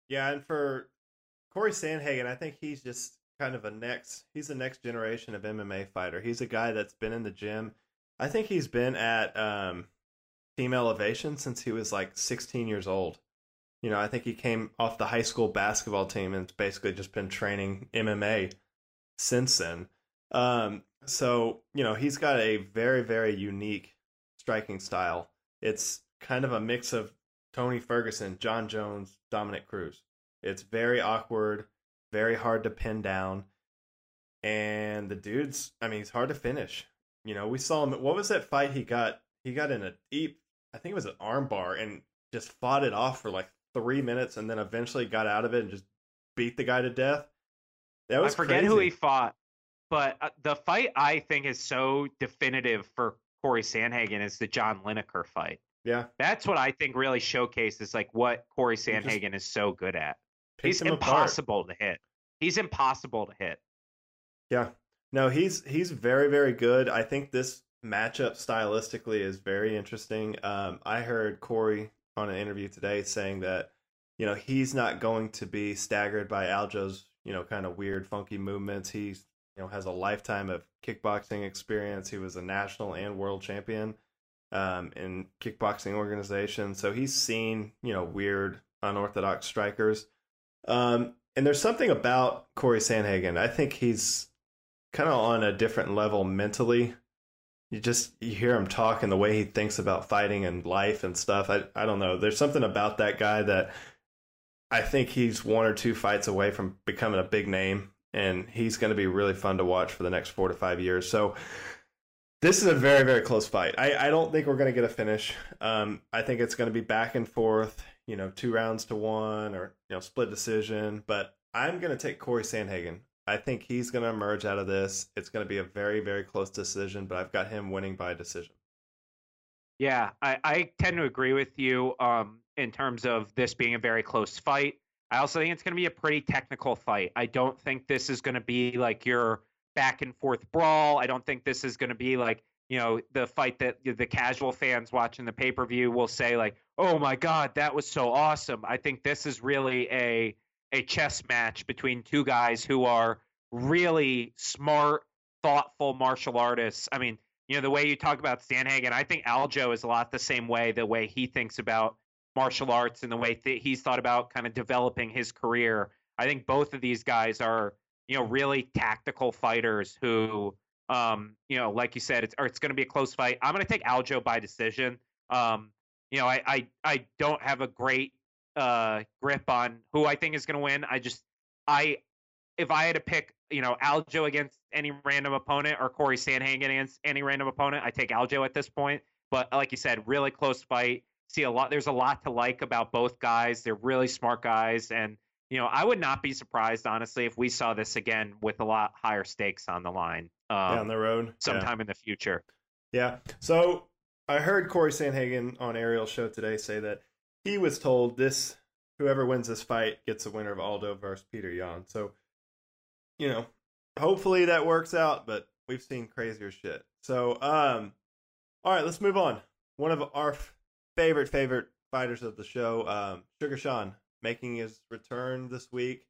Yeah, and for Cory Sandhagen, I think he's just kind of a next. He's the next generation of MMA fighter. He's a guy that's been in the gym. I think he's been at um, Team Elevation since he was like 16 years old. You know, I think he came off the high school basketball team and basically just been training MMA since then. Um, so you know, he's got a very, very unique striking style. It's kind of a mix of Tony Ferguson, Jon Jones, Dominick Cruz. It's very awkward, very hard to pin down. And the dude's, I mean, he's hard to finish. You know, we saw him. What was that fight he got? He got in a deep, I think it was an armbar and just fought it off for like three minutes and then eventually got out of it and just beat the guy to death. That was I forget crazy. who he fought, but uh, the fight I think is so definitive for Cory Sandhagen is the John Lineker fight. Yeah. That's what I think really showcases like what Cory just Sandhagen is so good at. He's him apart. impossible to hit. He's impossible to hit. Yeah. No, he's he's very very good. I think this matchup stylistically is very interesting. Um, I heard Cory on an interview today saying that you know he's not going to be staggered by Aljo's you know kind of weird funky movements. He, you know has a lifetime of kickboxing experience. He was a national and world champion um, in kickboxing organization, so he's seen you know weird unorthodox strikers. Um, and there's something about Cory Sandhagen. I think he's kind of on a different level mentally. You just you hear him talk and the way he thinks about fighting and life and stuff. I I don't know. There's something about that guy that I think he's one or two fights away from becoming a big name, and he's going to be really fun to watch for the next four to five years. So this is a very very close fight. I I don't think we're going to get a finish. Um, I think it's going to be back and forth. You know, two rounds to one or you know split decision. But I'm going to take Cory Sandhagen. I think he's going to emerge out of this. It's going to be a very, very close decision, but I've got him winning by decision. Yeah, I, I tend to agree with you. Um, in terms of this being a very close fight. I also think it's going to be a pretty technical fight. I don't think this is going to be like your back and forth brawl. I don't think this is going to be like, you know, the fight that the casual fans watching the pay per view will say, like, oh my God, that was so awesome. I think this is really a, a chess match between two guys who are really smart, thoughtful martial artists. I mean, you know, the way you talk about Sandhagen, I think Aljo is a lot the same way, the way he thinks about martial arts and the way th- he's thought about kind of developing his career. I think both of these guys are, you know, really tactical fighters who, um, you know, like you said, it's it's going to be a close fight. I'm going to take Aljo by decision. Um, you know, I I, I don't have a great uh, grip on who I think is going to win. I just I if I had to pick, you know, Aljo against any random opponent or Cory Sandhagen against any random opponent, I take Aljo at this point. But like you said, really close fight see a lot. There's a lot to like about both guys. They're really smart guys, and you know, I would not be surprised honestly if we saw this again with a lot higher stakes on the line um, down the road sometime yeah. in the future. Yeah. So I heard Cory Sandhagen on Ariel's show today say that he was told this whoever wins this fight gets the winner of Aldo versus Petr Yan. So you know, hopefully that works out, but we've seen crazier shit. So um, all right, let's move on. One of our favorite favorite fighters of the show, um, Sugar Sean, making his return this week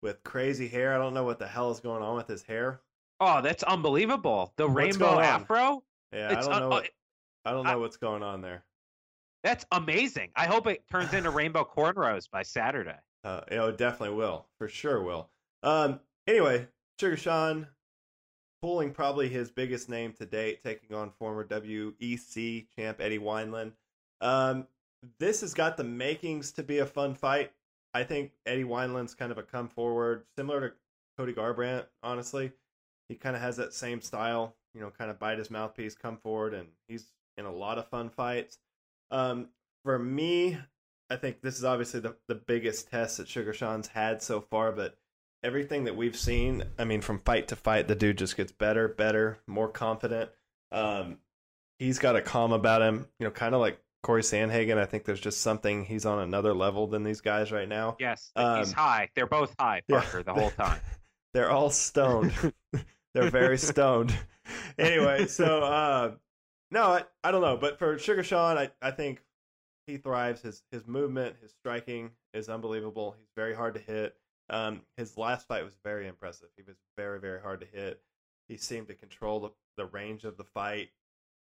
with crazy hair. I don't know what the hell is going on with his hair. Oh, that's unbelievable! The what's rainbow afro. Yeah, it's I don't know. what, I don't know I, what's going on there. That's amazing. I hope it turns into rainbow cornrows by Saturday. Uh, it definitely will, for sure will. Um, anyway, Sugar Sean pulling probably his biggest name to date, taking on former WEC champ Eddie Wineland. Um, this has got the makings to be a fun fight. I think Eddie Wineland's kind of a come forward, similar to Cody Garbrandt. Honestly, he kind of has that same style. You know, kind of bite his mouthpiece, come forward, and he's in a lot of fun fights. Um, for me, I think this is obviously the, the biggest test that Sugar Sean's had so far, but everything that we've seen, I mean, from fight to fight, the dude just gets better, better, more confident. Um, he's got a calm about him, you know, kind of like Cory Sandhagen. I think there's just something he's on another level than these guys right now. Yes, um, he's high. They're both high, Parker, yeah, the whole time. They're all stoned. they're very stoned. anyway, so uh, no, I, I don't know, but for Sugar Sean, I, I think he thrives. His his movement, his striking is unbelievable. He's very hard to hit. Um, his last fight was very impressive. He was very very hard to hit. He seemed to control the, the range of the fight,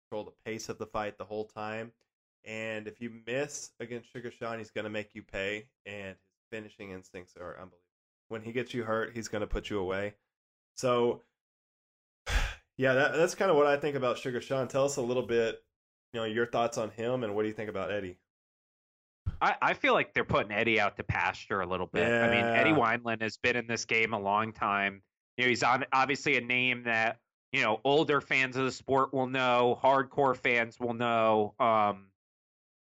control the pace of the fight the whole time. And if you miss against Sugar Sean, he's going to make you pay. And his finishing instincts are unbelievable. When he gets you hurt, he's going to put you away. So, yeah, that, that's kind of what I think about Sugar Sean. Tell us a little bit, you know, your thoughts on him, and what do you think about Eddie? I, I feel like they're putting Eddie out to pasture a little bit. Yeah. I mean, Eddie Wineland has been in this game a long time. You know, he's on, obviously a name that you know older fans of the sport will know, hardcore fans will know. Um,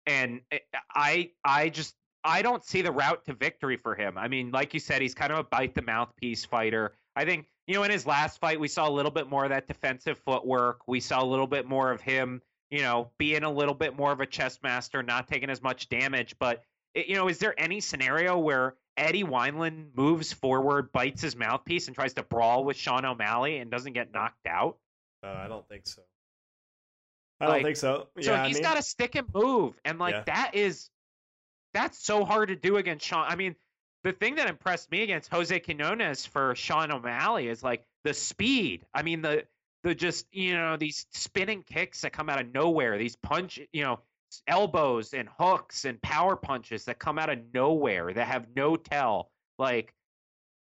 and eh, I I just I don't see the route to victory for him. I mean, like you said, he's kind of a bite the mouthpiece fighter. I think you know in his last fight we saw a little bit more of that defensive footwork. We saw a little bit more of him, you know, being a little bit more of a chess master, not taking as much damage. But it, you know, is there any scenario where Eddie Wineland moves forward, bites his mouthpiece, and tries to brawl with Sean O'Malley and doesn't get knocked out? Uh, I don't think so. I don't think so. Yeah, so he's I mean, got to stick and move, and like yeah. that is that's so hard to do against Sean. I mean, the thing that impressed me against Jose Quinones for Sean O'Malley is like the speed. I mean, the the just you know these spinning kicks that come out of nowhere, these punch, you know, elbows and hooks and power punches that come out of nowhere that have no tell. Like,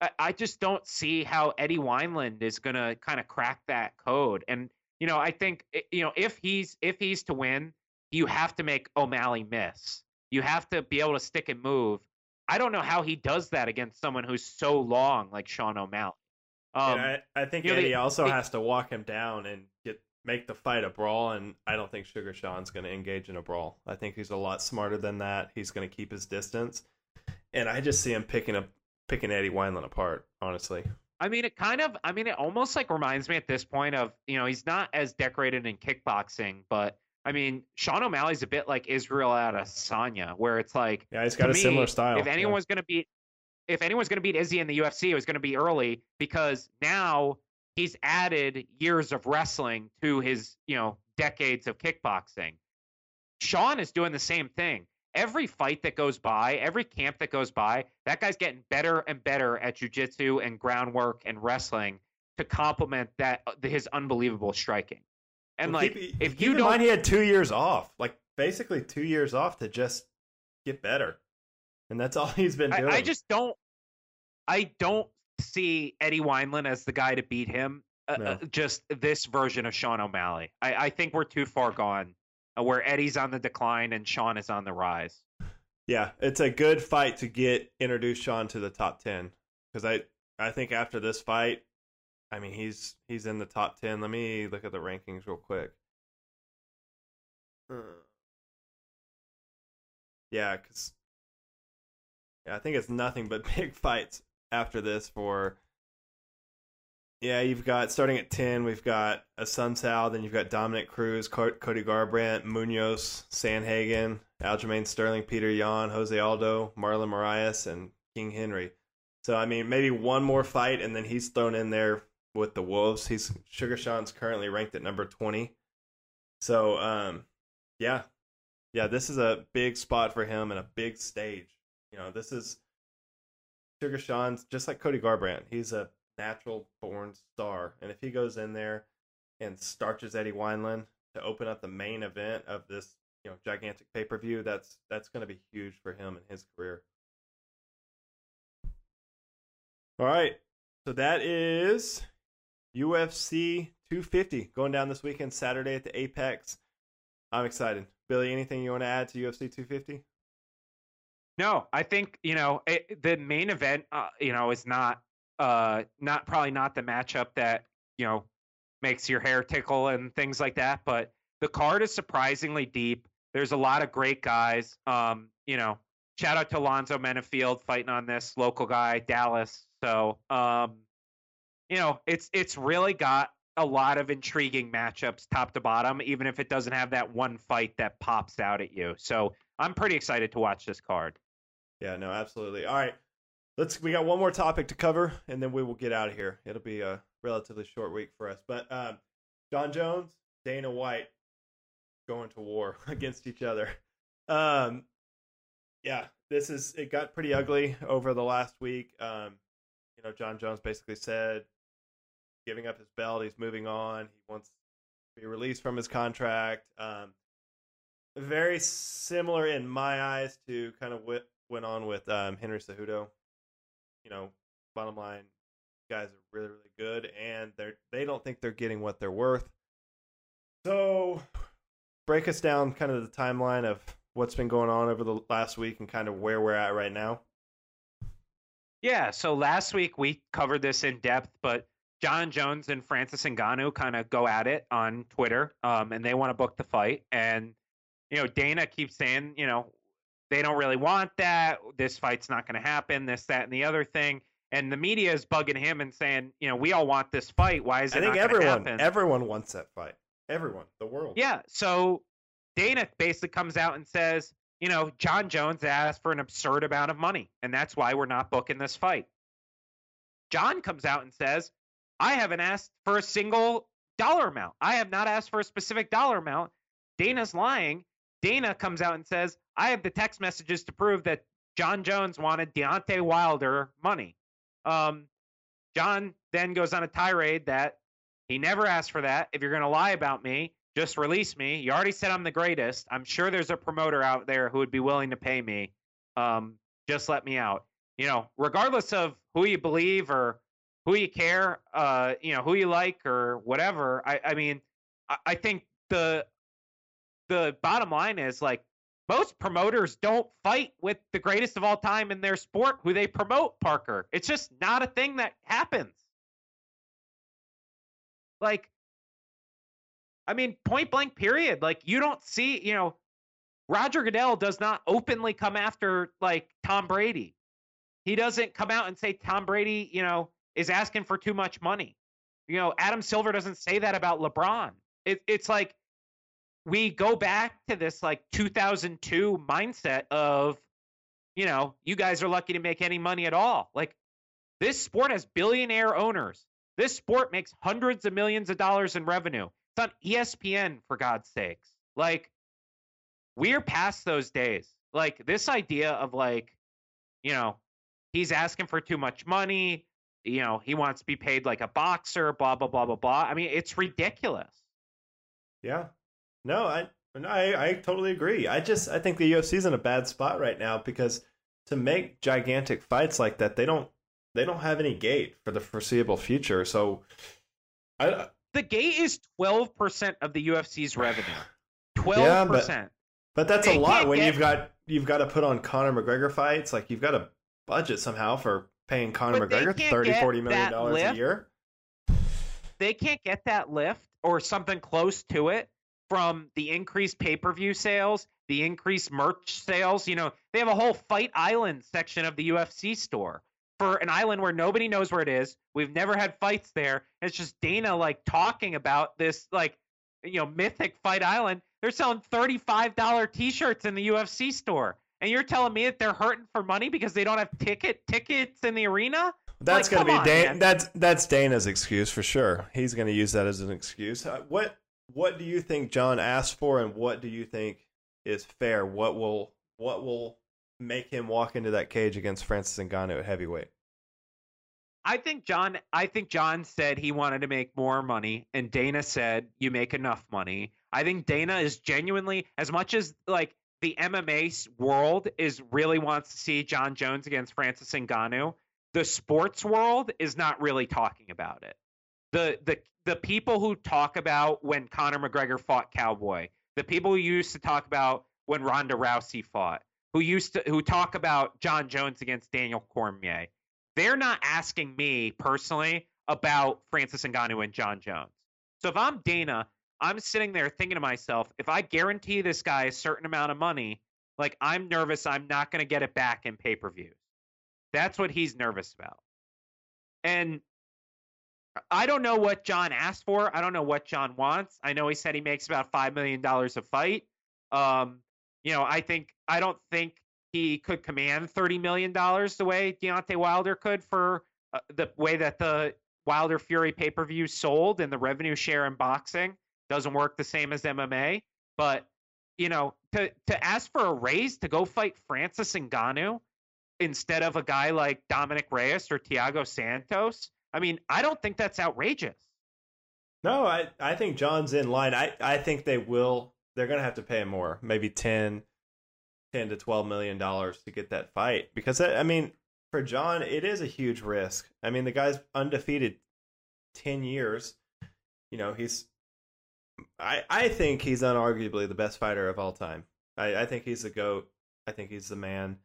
I, I just don't see how Eddie Wineland is gonna kind of crack that code. And you know, I think eh, you know if he's if he's to win, you have to make O'Malley miss. You have to be able to stick and move. I don't know how he does that against someone who's so long like Sean O'Malley. Um, I, I, think Eddie know, also has to walk him down and get make the fight a brawl, and I don't think Sugar Sean's going to engage in a brawl. I think he's a lot smarter than that. He's going to keep his distance, and I just see him picking up picking Eddie Wineland apart. Honestly, I mean, it kind of, I mean, it almost like reminds me at this point of, you know, he's not as decorated in kickboxing, but I mean, Sean O'Malley's a bit like Israel Adesanya, where it's like, Yeah, he's got a similar style. if yeah. anyone's going to beat, if anyone's going to beat Izzy in the UFC, it was going to be early because now he's added years of wrestling to his, you know, decades of kickboxing. Sean is doing the same thing. Every fight that goes by, every camp that goes by, that guy's getting better and better at jujitsu and groundwork and wrestling to complement that uh, his unbelievable striking. And Well, like, keep, if keep you in don't, mind he had two years off, like basically two years off to just get better, and that's all he's been doing. I, I just don't. I don't see Eddie Wineland as the guy to beat him. Uh, No. uh, just this version of Sean O'Malley. I, I think we're too far gone, where Eddie's on the decline and Sean is on the rise. yeah, it's a good fight to get introduce Sean to the top ten because I I think after this fight, I mean he's he's in the top ten. Let me look at the rankings real quick. Uh, yeah, because yeah, I think it's nothing but big fights after this for. Yeah, you've got starting at ten. We've got a Assunção, then you've got Dominick Cruz, Co- Cody Garbrandt, Munhoz, Sandhagen, Aljamain Sterling, Petr Yan, Jose Aldo, Marlon Moraes, and King Henry. So I mean, maybe one more fight, and then he's thrown in there with the Wolves. He's Sugar Sean's currently ranked at number twenty. So um, yeah, yeah, this is a big spot for him and a big stage. You know, this is Sugar Sean's just like Cody Garbrandt. He's a natural born star, and if he goes in there and starches Eddie Wineland to open up the main event of this, you know, gigantic pay per view, that's that's going to be huge for him and his career. All right, so that is UFC 250 going down this weekend, Saturday at the Apex. I'm excited. Billy, anything you want to add to UFC 250? No, I think you know it, the main event. Uh, you know, is not uh not probably not the matchup that you know makes your hair tickle and things like that. But the card is surprisingly deep. There's a lot of great guys. Um, you know, shout out to Alonzo Menifield fighting on this local guy, Dallas. So, um, you know, it's it's really got a lot of intriguing matchups top to bottom, even if it doesn't have that one fight that pops out at you. So I'm pretty excited to watch this card. Yeah, no, absolutely. All right. Let's we got one more topic to cover and then we will get out of here. It'll be a relatively short week for us. But um Jon Jones, Dana White going to war against each other. Um yeah, this is it got pretty ugly over the last week. Um you know, Jon Jones basically said giving up his belt, he's moving on. He wants to be released from his contract. Um very similar in my eyes to kind of what went on with um, Henry Cejudo. You know, bottom line, guys are really, really good, and they're they don't think they're getting what they're worth. So, break us down kind of the timeline of what's been going on over the last week and kind of where we're at right now. Yeah, so last week we covered this in depth, but Jon Jones and Francis Ngannou kind of go at it on Twitter, um, and they want to book the fight. And you know, Dana keeps saying, you know, they don't really want that. This fight's not going to happen. This, that, and the other thing. And the media is bugging him and saying, you know, we all want this fight. Why is it I think everyone happen? everyone wants that fight. Everyone, the world. Yeah. So Dana basically comes out and says, you know, Jon Jones asked for an absurd amount of money, and that's why we're not booking this fight. Jon comes out and says, I haven't asked for a single dollar amount. I have not asked for a specific dollar amount. Dana's lying. Dana comes out and says, I have the text messages to prove that Jon Jones wanted Deontay Wilder money. Um, Jon then goes on a tirade that he never asked for that. If you're going to lie about me, just release me. You already said I'm the greatest. I'm sure there's a promoter out there who would be willing to pay me. Um, just let me out. You know, regardless of who you believe or who you care, uh, you know, who you like or whatever. I, I mean, I, I think the the bottom line is like most promoters don't fight with the greatest of all time in their sport who they promote, Parker. It's just not a thing that happens. Like, I mean, point blank, period. Like, you don't see, you know, Roger Goodell does not openly come after like Tom Brady. He doesn't come out and say Tom Brady, you know, is asking for too much money. You know, Adam Silver doesn't say that about LeBron. It, it's like we go back to this like 2002 mindset of, you know, you guys are lucky to make any money at all. Like this sport has billionaire owners. This sport makes hundreds of millions of dollars in revenue. It's on ESPN for God's sakes. Like we're past those days. Like this idea of like, you know, he's asking for too much money. You know, he wants to be paid like a boxer, blah, blah, blah, blah, blah. I mean, it's ridiculous. Yeah. No, I no, I, I totally agree. I just I think the UFC's in a bad spot right now because to make gigantic fights like that, they don't they don't have any gate for the foreseeable future. So I uh, the gate is 12% of the UFC's revenue. 12%. Yeah, but, but that's they a lot when get... you've got you've got to put on Conor McGregor fights, like you've got to budget somehow for paying Conor but McGregor 30 40 million dollars a year. They can't get that lift or something close to it from the increased pay-per-view sales, the increased merch sales, you know, they have a whole Fight Island section of the UFC store for an island where nobody knows where it is. We've never had fights there. It's just Dana like talking about this like you know mythic Fight Island. They're selling $35 t-shirts in the UFC store. And you're telling me that they're hurting for money because they don't have ticket tickets in the arena? That's like, gonna be Dana. That's that's Dana's excuse for sure. He's gonna use that as an excuse. Uh, what what do you think Jon asked for, and what do you think is fair? What will what will make him walk into that cage against Francis Ngannou at heavyweight? I think Jon I think Jon said he wanted to make more money, and Dana said you make enough money. I think Dana is genuinely as much as like the MMA world is really wants to see Jon Jones against Francis Ngannou. The sports world is not really talking about it. The the the people who talk about when Conor McGregor fought Cowboy, the people who used to talk about when Ronda Rousey fought, who used to who talk about Jon Jones against Daniel Cormier, they're not asking me personally about Francis Ngannou and Jon Jones. So if I'm Dana, I'm sitting there thinking to myself, if I guarantee this guy a certain amount of money, like I'm nervous I'm not going to get it back in pay-per-views. That's what he's nervous about. And I don't know what Jon asked for. I don't know what Jon wants. I know he said he makes about five million dollars a fight. Um, you know, I think I don't think he could command thirty million dollars the way Deontay Wilder could for uh, the way that the Wilder Fury pay per view sold and the revenue share in boxing doesn't work the same as MMA. But you know, to to ask for a raise to go fight Francis Ngannou instead of a guy like Dominick Reyes or Thiago Santos I mean, I don't think that's outrageous. No, I, I think Jon's in line. I, I think they will. They're going to have to pay him more, maybe 10, 10 to 12 million dollars to get that fight. Because, I mean, for Jon, it is a huge risk. I mean, the guy's undefeated 10 years. You know, he's. I, I think he's unarguably the best fighter of all time. I, I think he's the GOAT. I think he's the man.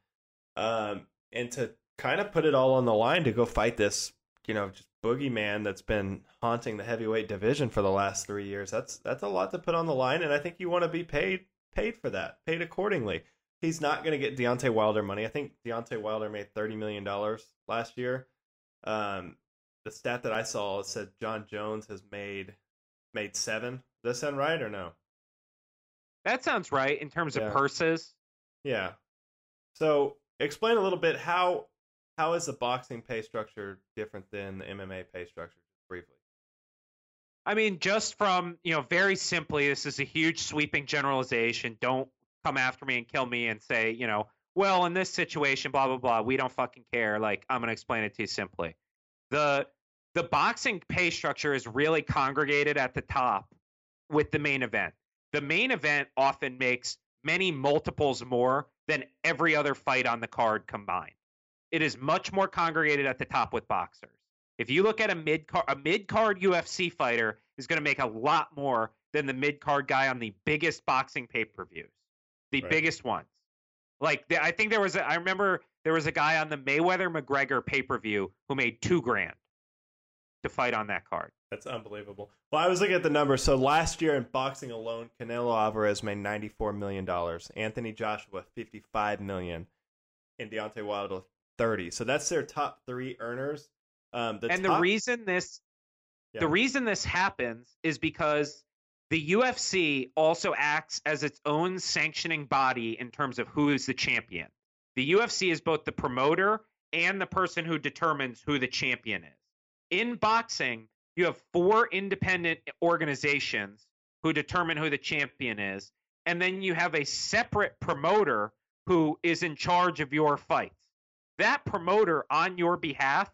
Um, and to kind of put it all on the line to go fight this you know just boogeyman that's been haunting the heavyweight division for the last three years. That's that's a lot to put on the line, and I think you want to be paid paid for that, paid accordingly. He's not going to get Deontay Wilder money. I think Deontay Wilder made thirty million dollars last year. Um, the stat that I saw said Jon Jones has made made seven. Does that sound right or no? That sounds right in terms yeah. of purses. Yeah. So explain a little bit how how is the boxing pay structure different than the MMA pay structure? Briefly. I mean, just from you know, very simply, this is a huge sweeping generalization. Don't come after me and kill me and say, you know, well, in this situation, blah blah blah. We don't fucking care. Like, I'm gonna explain it to you simply. The the boxing pay structure is really congregated at the top with the main event. The main event often makes many multiples more than every other fight on the card combined it is much more congregated at the top with boxers. If you look at a mid card, a mid card UFC fighter is going to make a lot more than the mid card guy on the biggest boxing pay per views, the right. biggest ones. Like the, I think there was, a, I remember there was a guy on the Mayweather McGregor pay per view who made two grand to fight on that card. That's unbelievable. Well, I was looking at the numbers. So last year in boxing alone, Canelo Alvarez made ninety four million dollars. Anthony Joshua fifty five million, and Deontay Wilder 30. So that's their top three earners. Um, the and top... the reason this, yeah. the reason this happens is because the UFC also acts as its own sanctioning body in terms of who is the champion. The UFC is both the promoter and the person who determines who the champion is. In boxing, you have four independent organizations who determine who the champion is, and then you have a separate promoter who is in charge of your fights. That promoter on your behalf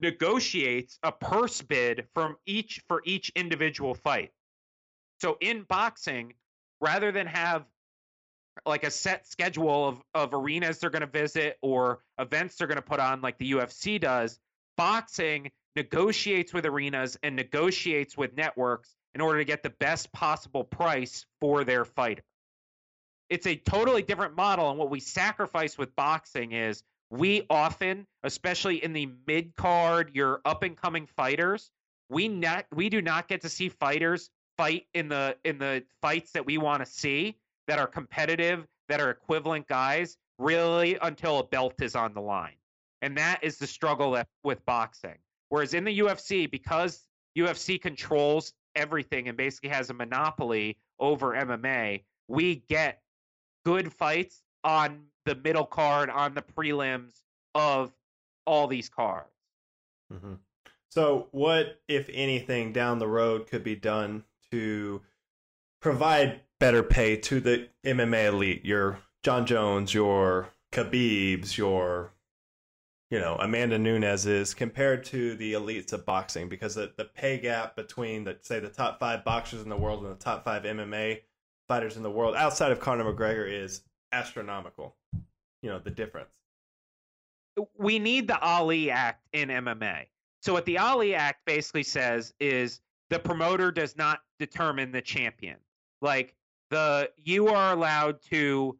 negotiates a purse bid from each for each individual fight. So in boxing, rather than have like a set schedule of, of arenas they're going to visit or events they're going to put on like the UFC does, boxing negotiates with arenas and negotiates with networks in order to get the best possible price for their fighter. It's a totally different model. And what we sacrifice with boxing is we often, especially in the mid card, your up and coming fighters, we not we do not get to see fighters fight in the in the fights that we want to see that are competitive, that are equivalent guys, really until a belt is on the line. And that is the struggle with boxing. Whereas in the UFC, because UFC controls everything and basically has a monopoly over MMA, we get good fights on the middle card, on the prelims of all these cards. Mm-hmm. So, what, if anything, down the road could be done to provide better pay to the MMA elite? Your Jon Jones, your Khabibs, your you know Amanda Nunes is compared to the elites of boxing because the, the pay gap between the say the top five boxers in the world and the top five MMA fighters in the world outside of Conor McGregor is astronomical. You know the difference. We need the Ali Act in MMA. So what the Ali Act basically says is the promoter does not determine the champion. Like the you are allowed to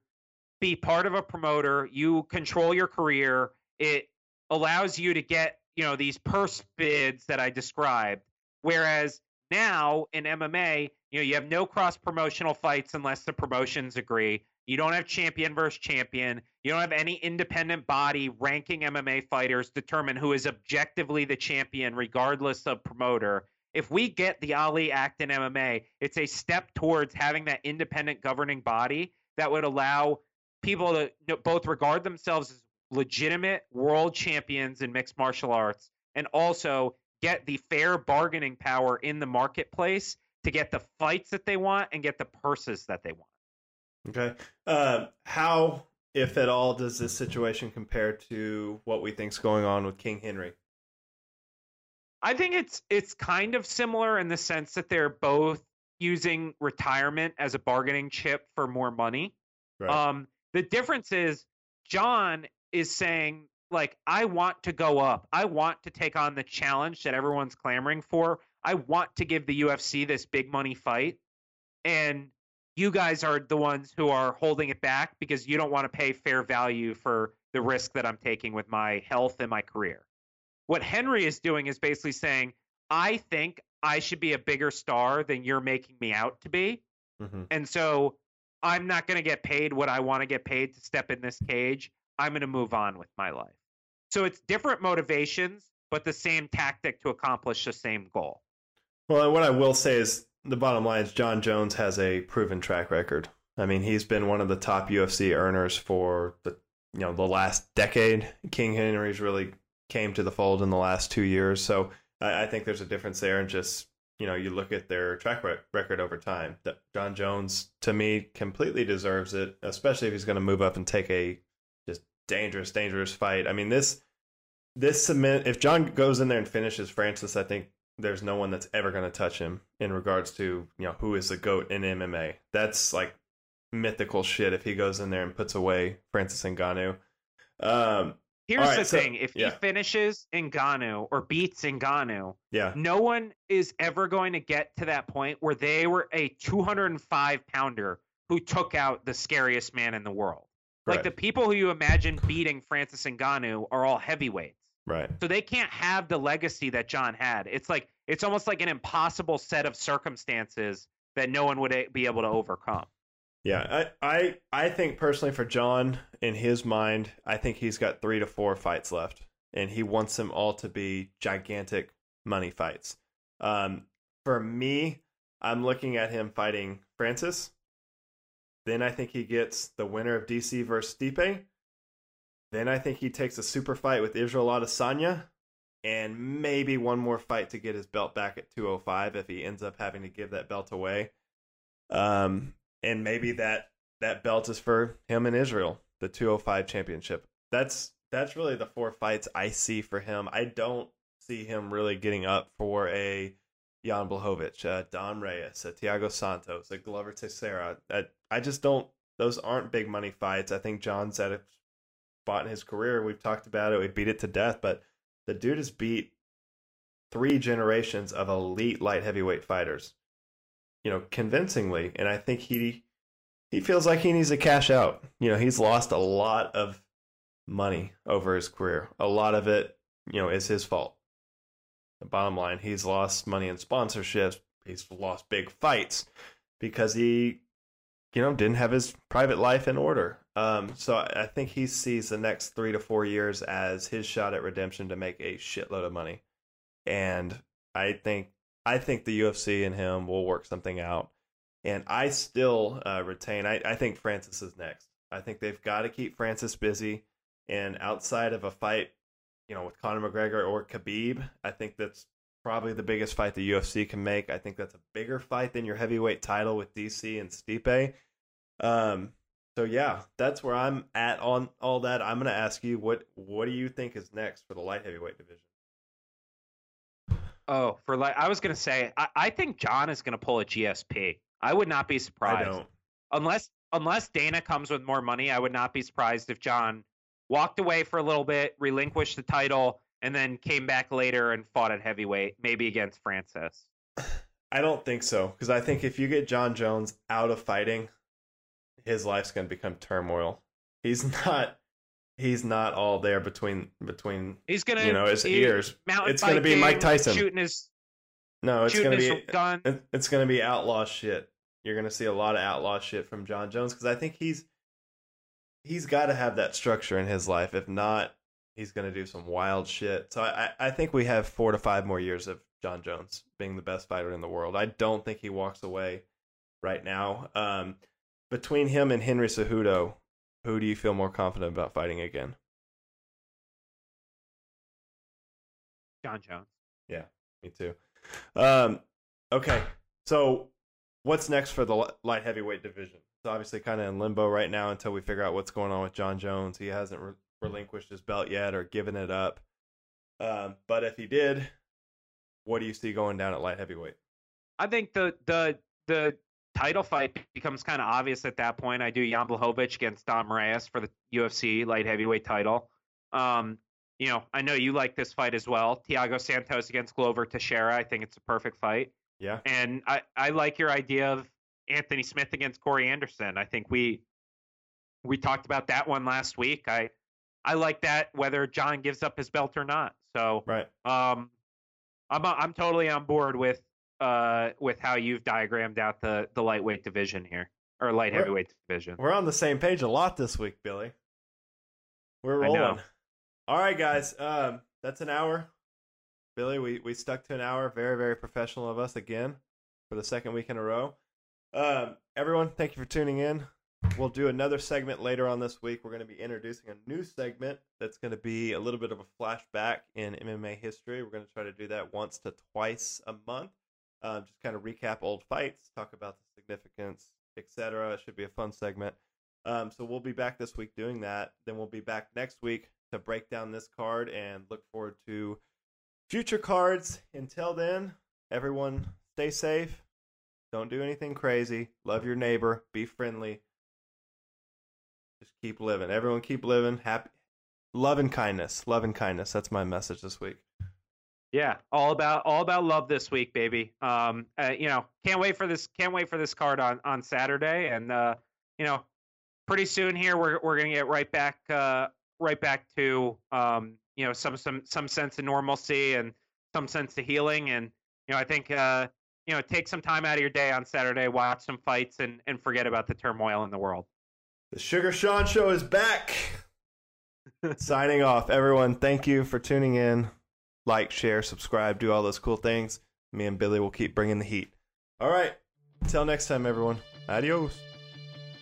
be part of a promoter, you control your career. It allows you to get, you know, these purse bids that I described. Whereas now in MMA, you know, you have no cross promotional fights unless the promotions agree. You don't have champion versus champion. You don't have any independent body ranking MMA fighters determine who is objectively the champion, regardless of promoter. If we get the Ali Act in MMA, it's a step towards having that independent governing body that would allow people to both regard themselves as legitimate world champions in mixed martial arts and also get the fair bargaining power in the marketplace to get the fights that they want and get the purses that they want. Okay. Uh, how, if at all, does this situation compare to what we think's going on with King Henry? I think it's it's kind of similar in the sense that they're both using retirement as a bargaining chip for more money. Right. Um, the difference is Jon is saying like I want to go up. I want to take on the challenge that everyone's clamoring for. I want to give the UFC this big money fight. And you guys are the ones who are holding it back because you don't want to pay fair value for the risk that I'm taking with my health and my career. What Henry is doing is basically saying, I think I should be a bigger star than you're making me out to be. Mm-hmm. And so I'm not going to get paid what I want to get paid to step in this cage. I'm going to move on with my life. So it's different motivations, but the same tactic to accomplish the same goal. Well, what I will say is the bottom line is Jon Jones has a proven track record. I mean, he's been one of the top UFC earners for the you know the last decade. King Henry's really came to the fold in the last two years, so I, I think there's a difference there. And just you know, you look at their track record over time. Jon Jones, to me, completely deserves it, especially if he's going to move up and take a just dangerous, dangerous fight. I mean, this this cement. If John goes in there and finishes Francis, I think there's no one that's ever going to touch him in regards to you know who is the goat in MMA. That's like mythical shit. If he goes in there and puts away Francis Ngannou. Um, Here's right, the so, thing: if yeah. he finishes Ngannou or beats Ngannou, yeah, no one is ever going to get to that point where they were a 205 pounder who took out the scariest man in the world. Like the people who you imagine beating Francis Ngannou are all heavyweights. Right. So they can't have the legacy that Jon had. It's like it's almost like an impossible set of circumstances that no one would be able to overcome. Yeah, I, I I think personally for Jon, in his mind, I think he's got three to four fights left, and he wants them all to be gigantic money fights. Um, for me, I'm looking at him fighting Francis. Then I think he gets the winner of DC versus Stipe. Then I think he takes a super fight with Israel Adesanya, and maybe one more fight to get his belt back at 205 if he ends up having to give that belt away. Um, and maybe that that belt is for him in Israel, the 205 championship. That's that's really the four fights I see for him. I don't see him really getting up for a Jan Blachowicz, uh, Dom Reyes, a Thiago Santos, a Glover Teixeira. I, I just don't. Those aren't big money fights. I think Jon's at a spot in his career. We've talked about it. We beat it to death, but the dude has beat three generations of elite light heavyweight fighters, you know, convincingly. And I think he he feels like he needs to cash out. You know, he's lost a lot of money over his career. A lot of it, you know, is his fault. The bottom line, he's lost money in sponsorships. He's lost big fights because he, you know, didn't have his private life in order. Um, so I think he sees the next three to four years as his shot at redemption to make a shitload of money. And I think I think the UFC and him will work something out. And I still uh, retain. I, I think Francis is next. I think they've got to keep Francis busy. And outside of a fight, you know, with Conor McGregor or Khabib, I think that's probably the biggest fight the UFC can make. I think that's a bigger fight than your heavyweight title with DC and Stipe. Um, so yeah, that's where I'm at on all that. I'm going to ask you what what do you think is next for the light heavyweight division? Oh, for light, I was going to say I, I think Jon is going to pull a GSP. I would not be surprised. Unless unless Dana comes with more money, I would not be surprised if Jon walked away for a little bit, relinquished the title, and then came back later and fought at heavyweight, maybe against Francis. I don't think so because I think if you get Jon Jones out of fighting, his life's going to become turmoil. He's not. He's not all there between between. He's gonna, you know, his ears. It's gonna be Mike Tyson. shooting his No, it's going to be gun. it- it's going to be outlaw shit. You're going to see a lot of outlaw shit from Jon Jones because I think he's he's got to have that structure in his life. If not, he's going to do some wild shit. So I, I I think we have four to five more years of Jon Jones being the best fighter in the world. I don't think he walks away right now. Um, between him and Henry Cejudo, who do you feel more confident about fighting again? Jon Jones. Yeah, me too. Um, okay, so what's next for the light heavyweight division? It's obviously kind of in limbo right now until we figure out what's going on with Jon Jones. He hasn't re- relinquished his belt yet or given it up. Um, but if he did, what do you see going down at light heavyweight? I think the the the title fight becomes kind of obvious at that point. I do Jan Blachowicz against Dom Reyes for the UFC light heavyweight title. Um, you know, I know you like this fight as well. Thiago Santos against Glover Teixeira. I think it's a perfect fight. Yeah, And I, I like your idea of Anthony Smith against Corey Anderson. I think we we talked about that one last week. I I like that whether Jon gives up his belt or not. So right. um, I'm I'm totally on board with uh with how you've diagrammed out the the lightweight division here or light We're- heavyweight division. We're on the same page a lot this week, Billy. We're rolling. All right, guys. Um, that's an hour. Billy, we, we stuck to an hour. Very, very professional of us again for the second week in a row. Um, everyone, thank you for tuning in. We'll do another segment later on this week. We're going to be introducing a new segment that's going to be a little bit of a flashback in MMA history. We're going to try to do that once to twice a month. Uh, just kind of recap old fights, talk about the significance, etc. It should be a fun segment. Um, so we'll be back this week doing that. Then we'll be back next week to break down this card and look forward to future cards. Until then, everyone stay safe. Don't do anything crazy. Love your neighbor. Be friendly. Just keep living. Everyone keep living. Happy love and kindness. Love and kindness. That's my message this week. Yeah, all about all about love this week, baby. Um, uh, you know, can't wait for this. Can't wait for this card on on Saturday, and uh, you know, pretty soon here we're we're gonna get right back uh right back to um you know some some some sense of normalcy and some sense of healing, and you know I think uh you know take some time out of your day on Saturday, watch some fights, and and forget about the turmoil in the world. The Sugar Sean Show is back. Signing off. Everyone, thank you for tuning in. Like, share, subscribe, do all those cool things. Me and Billy will keep bringing the heat. All right. Until next time, everyone. Adios.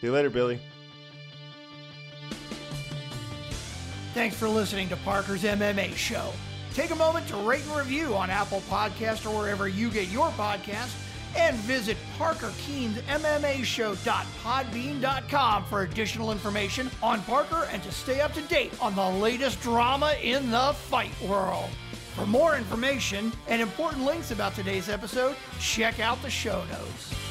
See you later, Billy. Thanks for listening to Parker's MMA Show. Take a moment to rate and review on Apple Podcast or wherever you get your podcast, and visit parkerkeensmmashow.podbean.com for additional information on Parker and to stay up to date on the latest drama in the fight world. For more information and important links about today's episode, check out the show notes.